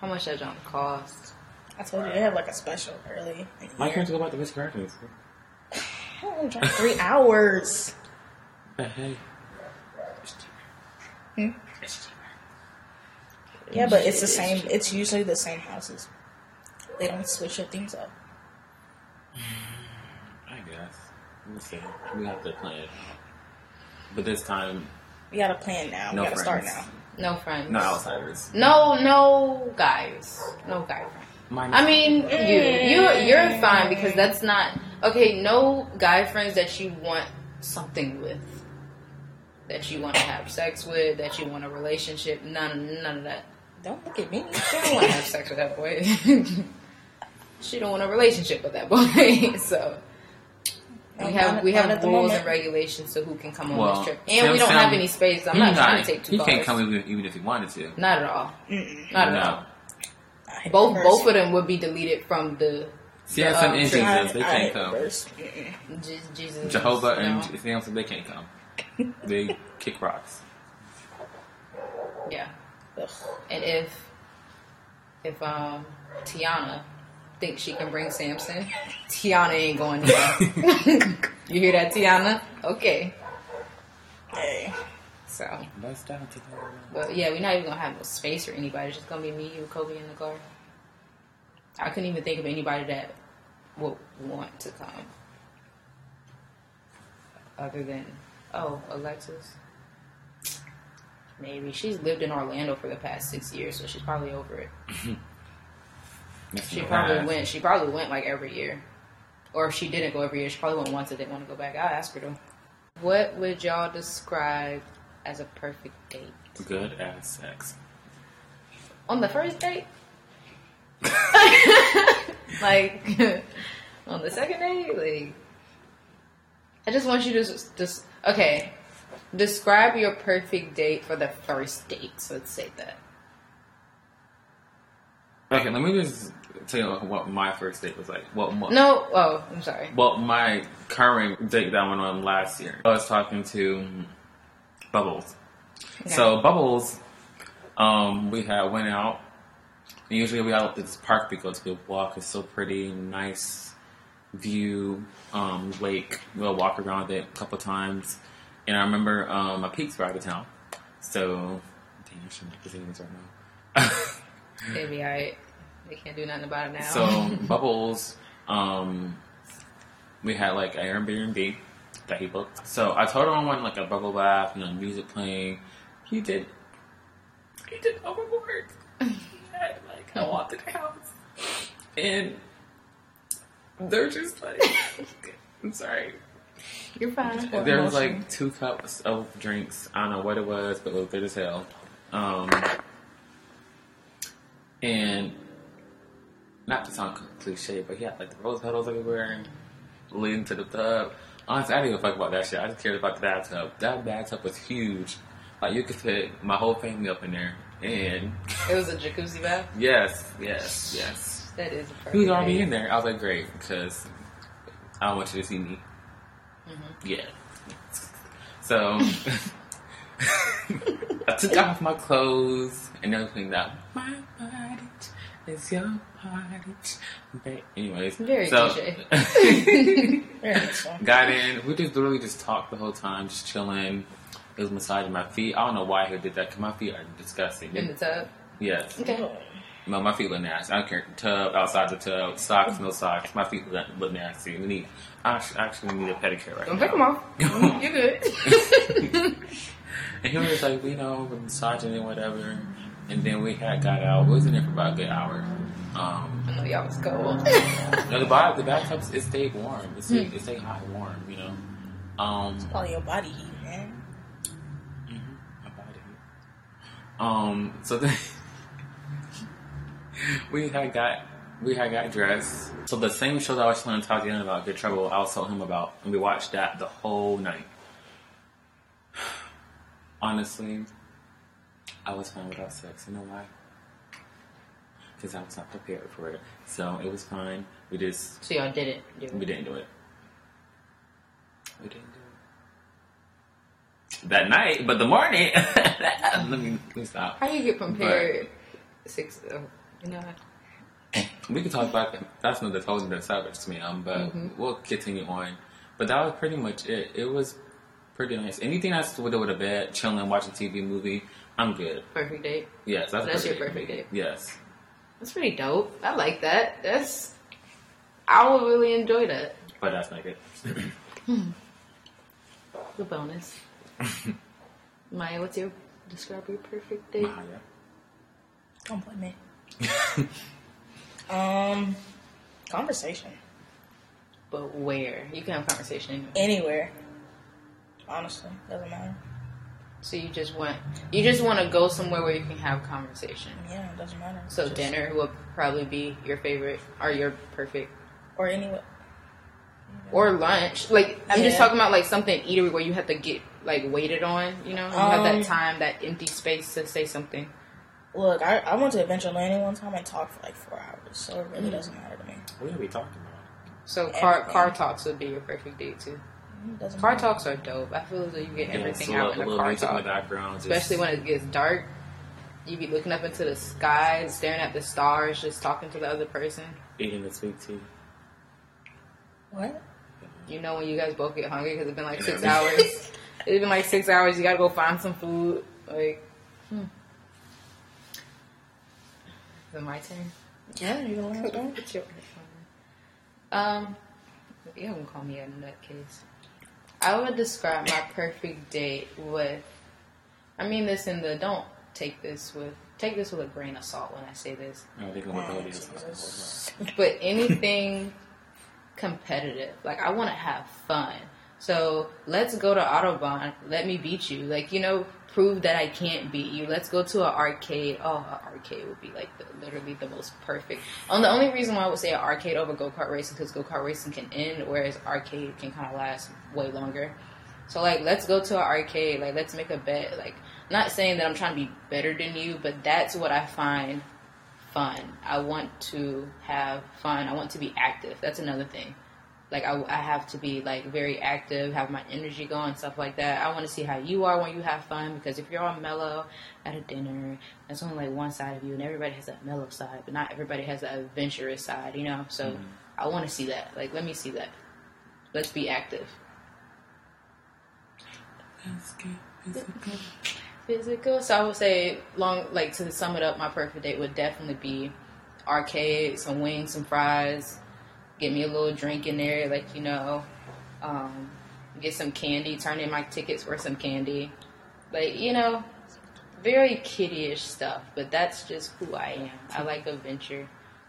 How much does that junk cost? I told you they have like a special early. in the Why can't you go back to Mr. Cartoons? Oh, three hours. But hey. Hmm? Yeah, but it's the same. It's usually the same houses. They don't switch up things up. I guess. We'll see. We have to plan. But this time, We gotta plan now. no we gotta friends. start now. No friends. No outsiders. No, no guys. No guy friends. Mine I mean, you, you, you're fine because that's not okay. No guy friends that you want something with, that you want to have sex with, that you want a relationship. None, none of that. Don't look at me. She don't want to have sex with that boy. she don't want a relationship with that boy. so we have we have at rules moment. and regulations to who can come on Well, this trip, and we don't have any space. I'm he not not- trying to take two He cars. can't come even, even if he wanted to. Not at all. Mm-mm. Not at No. all. I Both reverse. both of them would be deleted from the See, that's some Um, instances. They can't hate come. reverse. Jesus. Jehovah and no. Samson, they can't come. They kick rocks. yeah. Ugh. And if if um Tiana thinks she can bring Samson, Tiana ain't going there. you hear that, Tiana? Okay. Hey. So, Bust down to but yeah, we're not even gonna have no space for anybody. It's just gonna be me, you, Kobe in the car. I couldn't even think of anybody that would want to come, other than oh Alexis. Maybe she's lived in Orlando for the past six years, so she's probably over it. She probably went. She probably went like every year, or if she didn't go every year, she probably went once and didn't want to go back. I'll ask her though. What would y'all describe as a perfect date? Good ass sex. On the first date? like on the second date? Like I just want you to just, just okay. Describe your perfect date for the first date. So let's say that. Okay, let me just tell you what my first date was like. What, No, oh, I'm sorry. well, my current date that I went on last year. I was talking to Bubbles. Okay. So Bubbles, um, we had went out. Usually we have this park we go to walk. is so pretty, nice view, um, lake. We'll walk around it a couple times. And I remember um, my peaks were out of town. So, damn, I shouldn't make decisions right now. Maybe I they can't do nothing about it now. So Bubbles, um, we had like an Airbnb that he booked. So I told him I wanted like a bubble bath, you know, music playing. He did. He did overboard. He had like a haunted house, and they're just like. I'm sorry. You're fine. There was like two cups of drinks. I don't know what it was, but it was good as hell. Um, and not to sound cliche, but he had like the rose petals everywhere leading to the tub. Honestly, I didn't even fuck about that shit. I just cared about the bathtub. That bathtub was huge. Like you could fit my whole family up in there. And It was a jacuzzi bath. yes, yes, yes. That is a He was already in there. I was like, great, because I don't want you to see me. Mm-hmm. Yeah. So I took off my clothes and everything that my body is your body. But anyways, Very so got in. We just literally just talked the whole time, just chilling. It was massaging my feet. I don't know why he did that because my feet are disgusting. in the tub. yes. Okay. No, my feet look nasty. I don't care. Tub, outside the tub, socks, no socks. My feet look, look nasty. We need, I actually need a pedicure right Don't now. pick them off. You're good. And he was like, you know, we're massaging and whatever. And then we had got out. We was in there for about a good hour. Um, I know y'all was cold. no, the bath, the bathtub, it stayed warm. It stayed, it stayed hot and warm, you know. Um, Probably your body heat, man. mhm, my body. heat. Um, so then we had got we had got dressed. So the same show that I was telling Tatiana about, Good Trouble, I was telling him about, and we watched that the whole night. Honestly, I was fine without sex. You know why? Because I was not prepared for it. So it was fine. We just So y'all didn't do we didn't do it. We didn't do it. That night, but the morning. let me let me stop. How do you get prepared? Six. Oh, you know. We can talk about that. That's another totally different subject to me. Um, but Mm-hmm. we'll continue on. But that was pretty much it. It was pretty nice. Anything that's to do with a bed, chilling, watching TV, movie, I'm good. Perfect date. Yes, that's, That's your perfect perfect date. Yes. That's pretty dope. I like that. That's. I would really enjoy that. But that's not good. The bonus. Maya, what's your describe your perfect date? Maya. Don't blame me. um, conversation But where you can have conversation. anywhere. Honestly, doesn't matter. So you just want you just want to go somewhere where you can have conversation. Yeah, it doesn't matter. So Just- dinner will probably be your favorite or your perfect or anywhere. or lunch. Like I'm just talking about like something eatery where you have to get like waited on. You know, you have Um, that time, that empty space to say something. Look, I, I went to Adventure Landing one time and talked for like four hours, so it Mm. really doesn't matter to me. What are we talking about? So car Everything. car talks would be your perfect date too. It doesn't Car matter. talks are dope. I feel as though you get everything Yeah, so out a in a little car music in the talk. background. just- Especially when it gets dark. You be looking up into the sky, staring at the stars, just talking to the other person. eating the sweet tea. What? You know when you guys both get hungry because it's been like six hours. It's been like six hours. You gotta go find some food. Like, hmm. Is it my turn? Yeah, you don't want to go. What's your Um, you haven't call me a nutcase. I would describe my perfect date with. I mean this in the don't take this with take this with a grain of salt when I say this, I think I'm Oh, gonna go Jesus. but anything competitive. Like I want to have fun. So let's go to Autobahn. Let me beat you. Like you know, prove that I can't beat you. Let's go to an arcade. Oh, an arcade would be like the, literally the most perfect. And the only reason why I would say an arcade over go kart racing because go kart racing can end, whereas arcade can kind of last way longer. So like, let's go to an arcade. Like, let's make a bet. Like, not saying that I'm trying to be better than you, but that's what I find fun. I want to have fun. I want to be active. That's another thing. Like I, I have to be like very active, have my energy going, stuff like that. I want to see how you are when you have fun because if you're all mellow at a dinner, that's only like one side of you, and everybody has that mellow side, but not everybody has that adventurous side, you know. So mm-hmm. I want to see that. Like, let me see that. Let's be active. That's good. Physical. Physical. So I would say, long like to sum it up, my perfect date would definitely be arcade, some wings, some fries, get me a little drink in there, like you know, um, get some candy, turn in my tickets for some candy, like you know, very kiddie-ish stuff. But that's just who I am. I like adventure.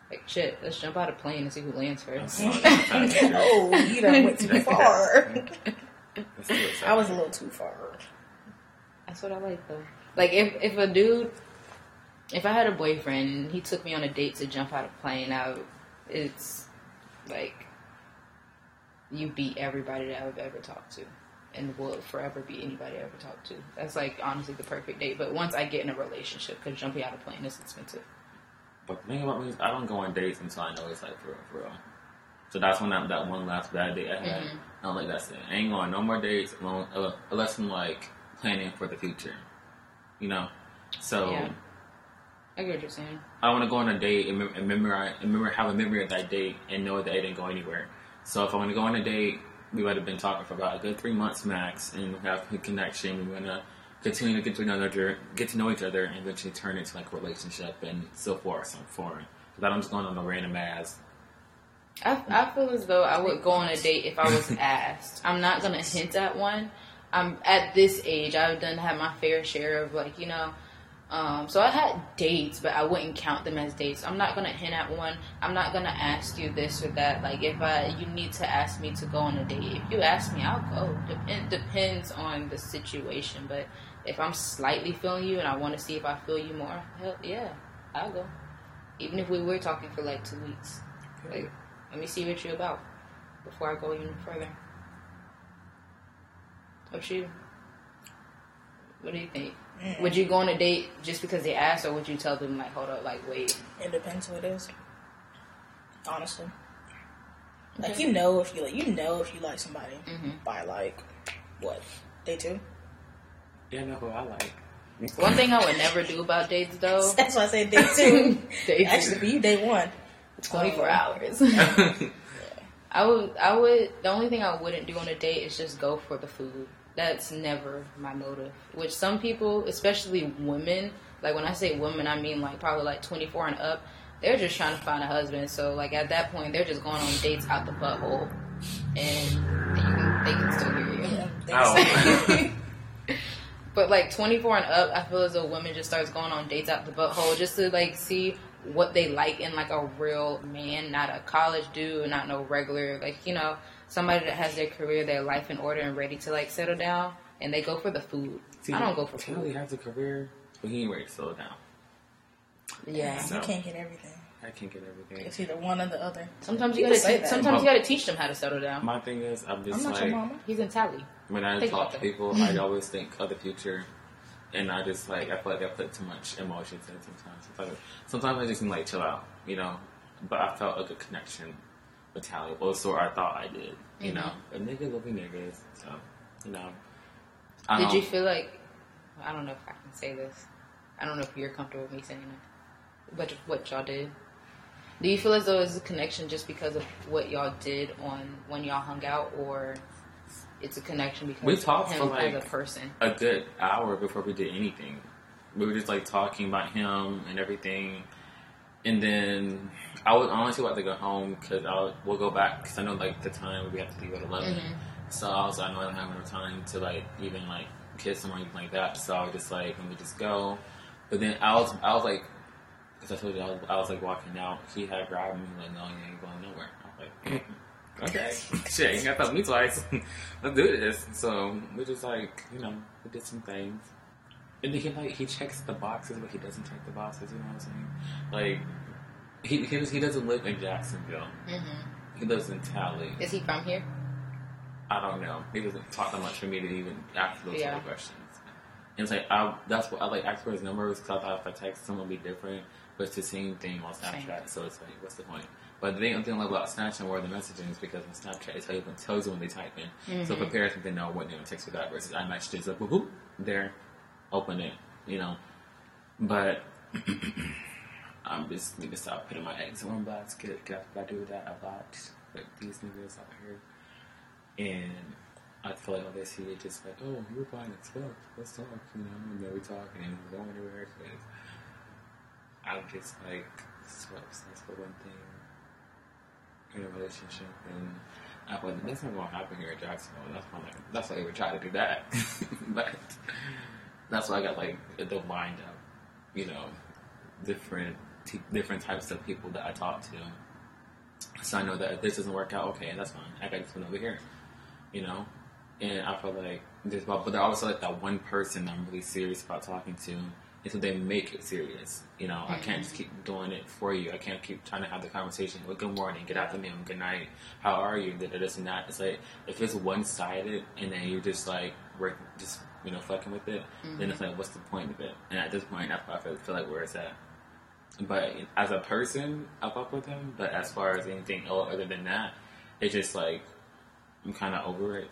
Like shit, let's jump out of plane and see who lands first. oh, you done went too far. Let's do it, I was a little too far. That's what I like though. Like if if a dude, if I had a boyfriend and he took me on a date to jump out of a plane, I it's like you beat everybody that I've ever talked to, and will forever beat anybody I ever talked to. That's like honestly the perfect date. But once I get in a relationship, because jumping out of plane is expensive. But the thing about me is I don't go on dates until I know it's like for real, for real. So that's when that, that one last bad date I had. Mhm. I'm like, that's it. I ain't going no more dates alone, uh, unless I'm like planning for the future. You know? So Yeah. I get what you're saying. I want to go on a date and, mem- and remember, and remember, have a memory of that date and know that it didn't go anywhere. So if I want to go on a date, we might have been talking for about a good three months max, and we have a connection. We want to continue to get to know each other, get to know each other, and eventually turn into like a relationship and so forth, so forth. But I'm just going on a random ass. I, I feel as though I would go on a date if I was asked. I'm not gonna hint at one. I'm at this age. I've done have my fair share of like you know. Um, so I had dates, but I wouldn't count them as dates. I'm not gonna hint at one. I'm not gonna ask you this or that. Like if I, you need to ask me to go on a date. If you ask me, I'll go. Dep- depends on the situation. But if I'm slightly feeling you and I want to see if I feel you more, hell yeah, I'll go. Even if we were talking for like two weeks, like let me see what you're about before I go even further. What you? What do you think? Would you go on a date just because they asked, or would you tell them like, hold up, like wait? It depends who it is. Honestly, like you know if you like you know if you like somebody mm-hmm. by like what day two. Yeah, I know who I like. One thing I would never do about dates though, That's why I say day two. Day two. Actually, for you, day one. twenty four Oh. hours. I would, I would. The only thing I wouldn't do on a date is just go for the food. That's never my motive. Which some people, especially women, like when I say women, I mean like probably like twenty four and up. They're just trying to find a husband. So like at that point, they're just going on dates out the butthole, and you can, they can still hear you. Yeah, Oh. But like 24 and up, I feel as though women just starts going on dates out the butthole just to like see what they like in like a real man, not a college dude, not no regular like you know somebody that has their career, their life in order and ready to like settle down, and they go for the food. I don't go for Charlie food. has a career, but he ain't ready to slow down. Yeah. you can't get everything. I can't get everything. It's either one or the other. Sometimes you People gotta te- sometimes you gotta teach them how to settle down. My thing is, I'm I'm just not like, your mama. He's in tally. when I Think talk to people, I always think of the future, and I just like I feel like I put too much emotions in sometimes. It's like, sometimes I just need like chill out, you know. But I felt a good connection Tally, or so I thought I did, you Mm-hmm. know. But niggas will be niggas, so you know. I Did you feel like I don't know if I can say this. I don't know if you're comfortable with me saying it. But what y'all did. Do you feel as though it's a connection just because of what y'all did on when y'all hung out or it's a connection because We talked of for, him as a person? a good hour before we did anything. We were just like talking about him and everything. And then I would honestly like to go home because I would, we'll go back because I know like the time we have to leave at 11 mm-hmm. So I was I know I don't have enough time to like even like kiss him or anything like that. So I was just like let me just go. But then I was I was like because I told you I was, I was like walking out. He had grabbed me like no you ain't going nowhere. I was like. Okay, shit, you got to me twice. Let's do this. So we just like, you know, we did some things. And he like he checks the boxes, but he doesn't check the boxes. You know what I'm saying? Like he he, he doesn't live in Jacksonville. hmm He lives in Tally. Is he from here? I don't know. He doesn't talk that much for me to even ask those Yeah. of questions. And it's like I that's what I like ask for his numbers because I thought if I text him it'd be different, but it's the same thing on Snapchat. So it's like, what's the point? But the thing, the thing I love about Snapchat more than messaging is because on Snapchat it tells you, it tells you when they type in. So prepare something to know what they're gonna text you back versus I matched it. Like, whoop, whoop, there, open it, you know. But I'm just need to stop putting my eggs in one basket. Cause I do that a lot. Like these niggas out here. And I feel like all they see is just like, oh, you're buying a truck. Let's talk, you know, and then we talk and we go anywhere. Cause I'm just like, so obsessed with one thing in a relationship. And I was that's not going to happen here in Jacksonville. That's why, like, that's why would try to do that. but that's why I got like the wind up, you know, different t- different types of people that I talk to. So I know that if this doesn't work out, okay, that's fine. I got this one over here, you know. And I feel like there's, but they're also like that one person I'm really serious about talking to, until they make it serious. You know, I can't mm-hmm. just keep doing it for you. I can't keep trying to have the conversation. Well, good morning, good afternoon, good night. How are you? That this and that. It's like if it's one sided, and then you're just like work, just you know, fucking with it. Then it's mm-hmm. like, what's the point of it? And at this point, that's why I feel, feel like where it's at. But as a person, I fuck with him. But as far as anything other than that, it's just like I'm kind of over it.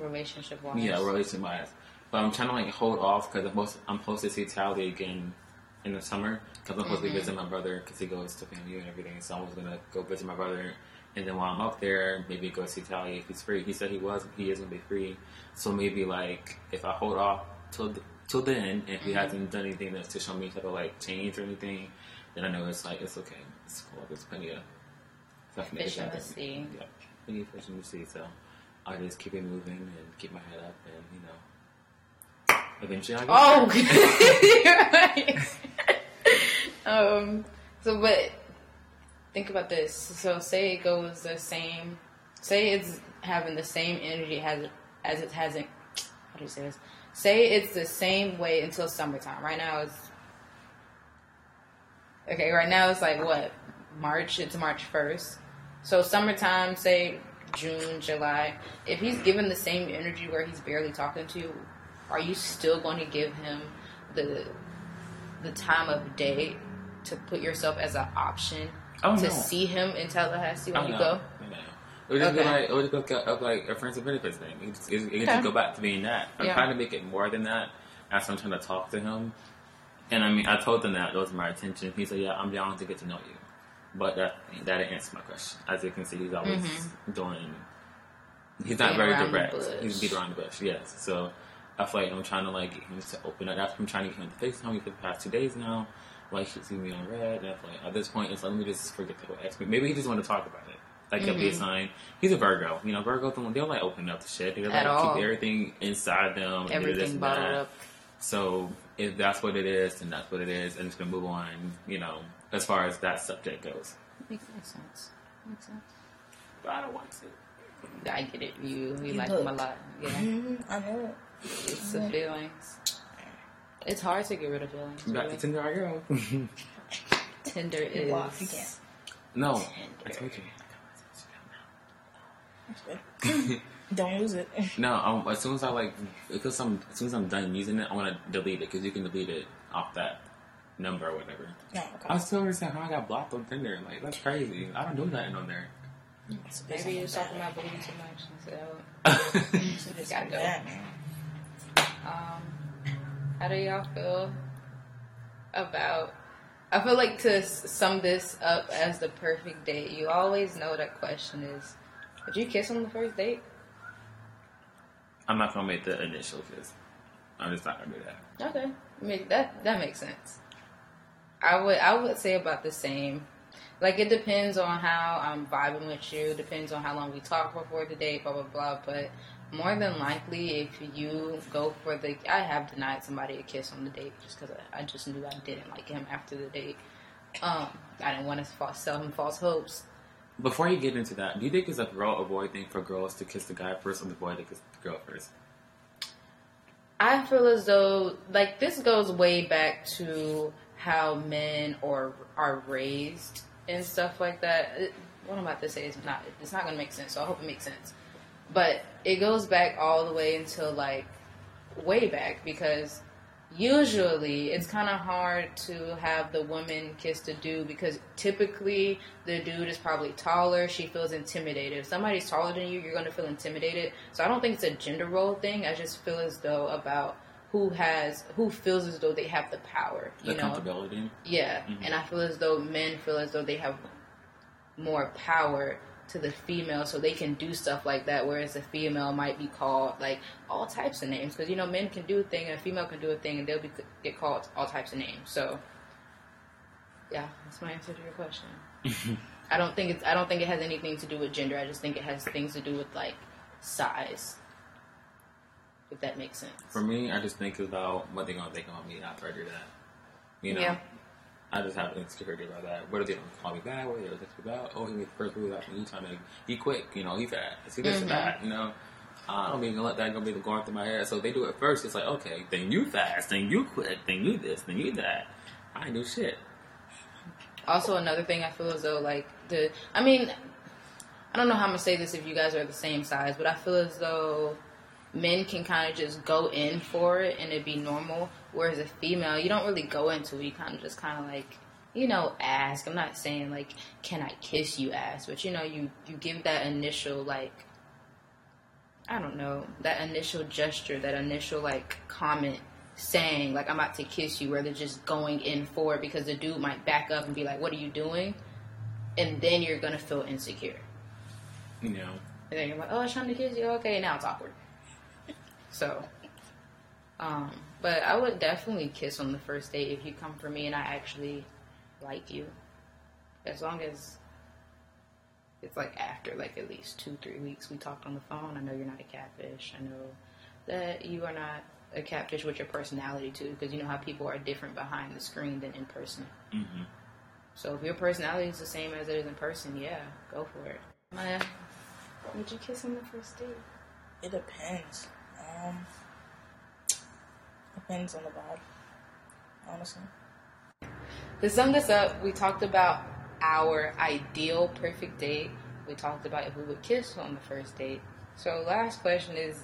Relationship wise. Yeah, relationship wise. But I'm trying to like hold off because I'm, supposed- I'm supposed to see Tally again in the summer because I'm supposed to mm-hmm. visit my brother because he goes to FAMU and everything. So I was gonna go visit my brother, and then while I'm up there, maybe go see Tally if he's free. He said he was, he is gonna be free. So maybe like if I hold off till th- till then, and if he hasn't done anything that's to show me type of like change or anything, then I know it's like it's okay. It's cool. There's plenty of stuff to Fish in the sea. Yeah, plenty of fish in the sea. So I just keep it moving and keep my head up, and you know, eventually I get. Oh, um. So, but think about this. So, say it goes the same. Say it's having the same energy as as it hasn't. How do you say this? Say it's the same way until summertime. Right now it's okay. Right now it's like what March. It's March first. So summertime, say June, July. If he's given the same energy where he's barely talking to, you, are you still going to give him the the time of day to put yourself as an option Oh, to no. see him in Tallahassee when Oh, you no. go? No. It would just be like it would just go up like a friends and benefits thing. It just, it, it Okay. just go back to being that. I'm Yeah. trying to make it more than that. As I'm trying to talk to him, and I mean, I told him that that was my intention. He said, "Yeah, I'm down to get to know you," but that that didn't answer my question. As you can see, he's always mm-hmm. doing. He's not very direct. He's beat around the bush. Yes, so I feel like I'm trying to like get him to open up. That's what I'm trying to get him to FaceTime me for the past two days now. Like he see me on red. And like at this point, it's like let me just forget the whole ex. Maybe he just want to talk about it. Like could be a mm-hmm. sign. He's a Virgo. You know, Virgo don't they'll like open up the shit. They like At all. keep everything inside them. and do this Everything bottled up. So if that's what it is, then that's what it is, and it's gonna move on. You know, as far as that subject goes. Makes, makes sense. Makes sense. But I don't want to. I get it. You you You like him a lot. Yeah, I know. it's the feelings. It's hard to get rid of feelings. Back really. to Tinder, I go. Tinder is. blocked. You can't. no, I told you. Don't lose it. No, um, as soon as I like, because I'm as soon as I'm done using it, I want to delete it because you can delete it off that number or whatever. No, I still understand how I got blocked on Tinder. Like that's crazy. I don't do nothing on there. Maybe you're talking about booty too much. So It's gotta go. bad, man. Um, how do y'all feel about? I feel like to sum this up as the perfect date, you always know that question is: Would you kiss on the first date? I'm not gonna make the initial kiss. I'm just not gonna do that. Okay, make that that makes sense. I would I would say about the same. Like it depends on how I'm vibing with you. Depends on how long we talk before the date. Blah blah blah. But more than likely, if you go for the, I have denied somebody a kiss on the date just because I, I just knew I didn't like him after the date. Um, I didn't want to false, sell him false hopes. Before you get into that, do you think it's a girl or boy thing for girls to kiss the guy first or the boy to kiss the girl first? I feel as though like this goes way back to how men are are raised and stuff like that. It- what I'm about to say is not it's not gonna make sense, so I hope it makes sense. But it goes back all the way until like way back because usually it's kind of hard to have the woman kiss the dude because typically the dude is probably taller. She feels intimidated. If somebody's taller than you, you're going to feel intimidated. So I don't think it's a gender role thing. I just feel as though about who has who feels as though they have the power. The know, comfortability. yeah. Mm-hmm. And I feel as though men feel as though they have more power to the female so they can do stuff like that whereas a female might be called like all types of names. Because you know men can do a thing and a female can do a thing and they'll be get called all types of names. So yeah that's my answer to your question. I don't think it's i don't think it has anything to do with gender. I just think it has things to do with like size if that makes sense. For me, I just think about what they're gonna think about me after I do that. You know, Yeah. I just have insecurity about that. What are they gonna call me back? What are they gonna think about? Oh, he made the first move after you trying to he quick. You know, he fast. He this and that. You know. I don't even let that go be going through my head. So they do it first. It's like, okay, then you fast, then you quick, then you this, then you that. I do shit. Also, another thing I feel as though like the, I mean, I don't know how I'm gonna say this if you guys are the same size, but I feel as though men can kind of just go in for it and it'd be normal, whereas a female, you don't really go into it. You kind of just kind of like, you know, ask. I'm not saying like, can I kiss you, ask, but you know, you you give that initial like. I don't know, that initial gesture, that initial like comment saying like I'm about to kiss you rather just going in for it because the dude might back up and be like, What are you doing? And then you're gonna feel insecure. You know. And then you're like, Oh, I was trying to kiss you, okay, now it's awkward. So um, but I would definitely kiss on the first date if you come for me and I actually like you. As long as it's like after like at least two, three weeks we talked on the phone. I know you're not a catfish. I know that you are not a catfish with your personality too, because you know how people are different behind the screen than in person. hmm So if your personality is the same as it is in person, yeah, go for it. Maya, would you kiss on the first date? It depends. Um, depends on the vibe. Honestly. To sum this up, we talked about our ideal perfect date. We talked about if we would kiss on the first date. So last question is,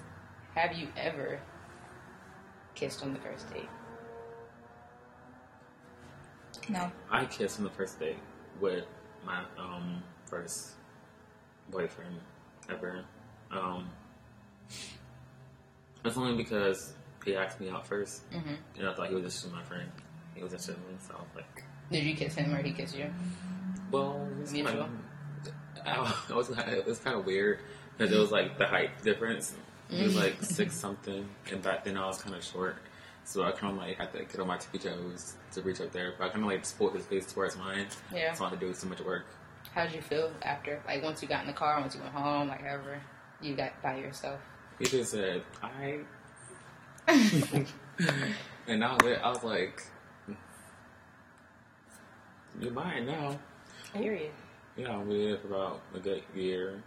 have you ever kissed on the first date? No. I kissed on the first date with my um first boyfriend ever. Um, it's only because he asked me out 1st Mhm. and I thought he was just my friend. He was interested in me, so I was like, Did you kiss him or he kissed you? well, it was kind of, I was, it was kind of weird because it was like the height difference. He was like six something, and back then I was kind of short. So I kind of like had to get on my tippy toes to reach up there, but I kind of like pulled his face towards mine. Yeah. So I had to do so much work. How did you feel after? Like once you got in the car, once you went home, like however you got by yourself. He just said, "I," and I was, I was like, "You're mine now." Period. Yeah, we did it for about a good year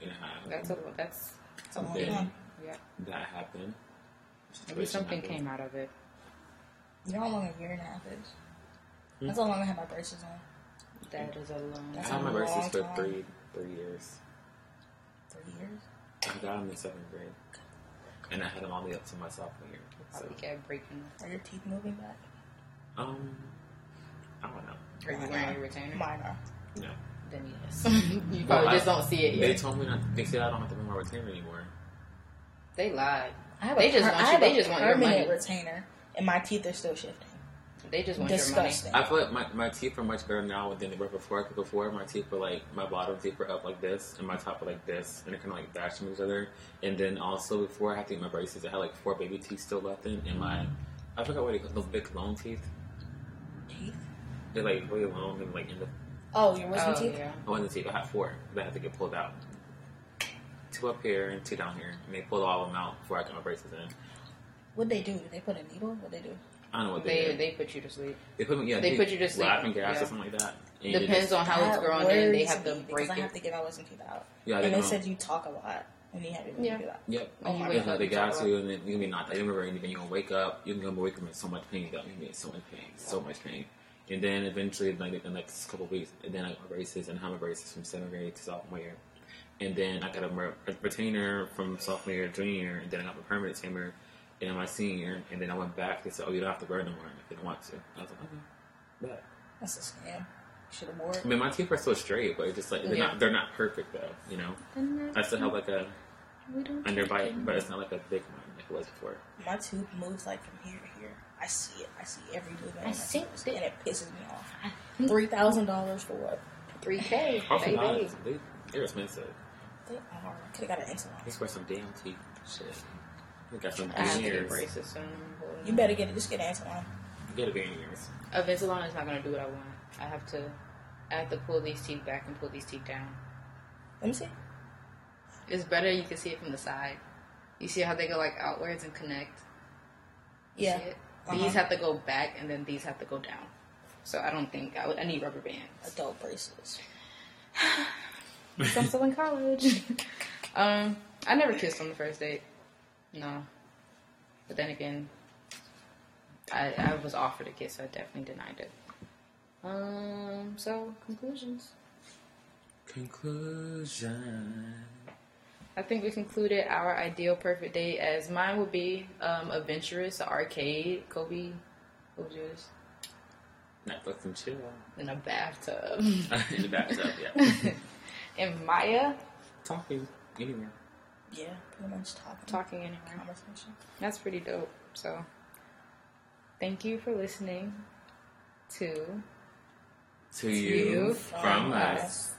and a half. That's a that's It's a long Yeah. time. yeah. that happened. Maybe something happened. came out of it. You know how long a year and a half is? Hmm? That's how long I had my braces on. That is a long. I had my braces for three three years. Three years. I got him in seventh grade, and I had him all the way up to my sophomore year. So, Probably kept breaking. Are your teeth moving back? um, I don't know. Are you wearing a retainer? Mine are. No, Then yes. you probably Well, just I- don't see it yet. They told me not. They said I don't have to wear my retainer anymore. They lied. I have They a just per- want I you- have they a just want your permanent money. retainer, and my teeth are still shifting. They just want Disgusting. I feel like my, my teeth are much better now than they were before. Because before my teeth were like my bottom teeth were up like this, and my top were like this, and they kind of like dashed from each other. And then also before I had to get my braces, I had like four baby teeth still left in, and my I forgot what they call those big long teeth. Teeth? They're like really long and like in the Oh, your money. wisdom Oh teeth? yeah. I wanted to see. I had four that had to get pulled out. Two up here and two down here. And they pulled all of them out before I got my braces in. What'd they do? Did they put a needle? What'd they do? I don't know what they, They did. they put you to sleep. They put me. Yeah, they put you to sleep. Laughing gas Yeah. or something like that. And Depends just- on how it's That growing, and they have to break because I have it. to get my wisdom teeth out. Yeah, and they they said you talk a lot, and you have to Yeah. do that. Yep. Oh when you Oh, wake Yeah, up, they got talk you, and then you can be not. I remember, and then you're gonna wake up. You're gonna wake up in so much pain. You're gonna be in so much pain, so much pain. And then eventually, like the next couple of weeks, and then I got my braces, and I had my braces from seventh grade to sophomore year. And then I got a, retainer from sophomore year, junior year, and then I got my permanent retainer in my senior. And then I went back. They said, "Oh, you don't have to wear it no more if you don't want to." I was like, "Okay." But That's a scam. Should have wore it. I mean, my teeth are still straight, but it's just like they're Yeah. not they're not perfect though. You know, I still have like a We don't underbite, but it's not like a big one like it was before. My tooth moves like from here to here. I see it. I see every movement. I my see tooth, it. and it pisses me off. Three thousand dollars for what? Three K, Also, not, baby. they, they're expensive. They are. Could have got an Invisalign. It's for some damn teeth. Shit. We got some I have to get braces soon. You better get it. Just get an Invisalign. You gotta veneers. Invisalign is not gonna do what I want. I have to, I have to pull these teeth back and pull these teeth down. Let me see. It's better you can see it from the side. You see how they go like outwards and connect. You Yeah. Uh-huh. These have to go back and then these have to go down. So I don't think I would. I need rubber bands. Adult braces. I'm still in college. um, I never kissed on the first date. No. But then again, I, I was offered a kiss, so I definitely denied it. Um, so conclusions. Conclusion. I think we concluded our ideal perfect date as mine would be um, adventurous, arcade, Kobe. What was yours? Netflix and chill. In a bathtub. In a bathtub, yeah. and Maya Talking anywhere. Yeah, pretty much talking. talking anywhere. Conversation. That's pretty dope. So, thank you for listening to To you, you from from us. us.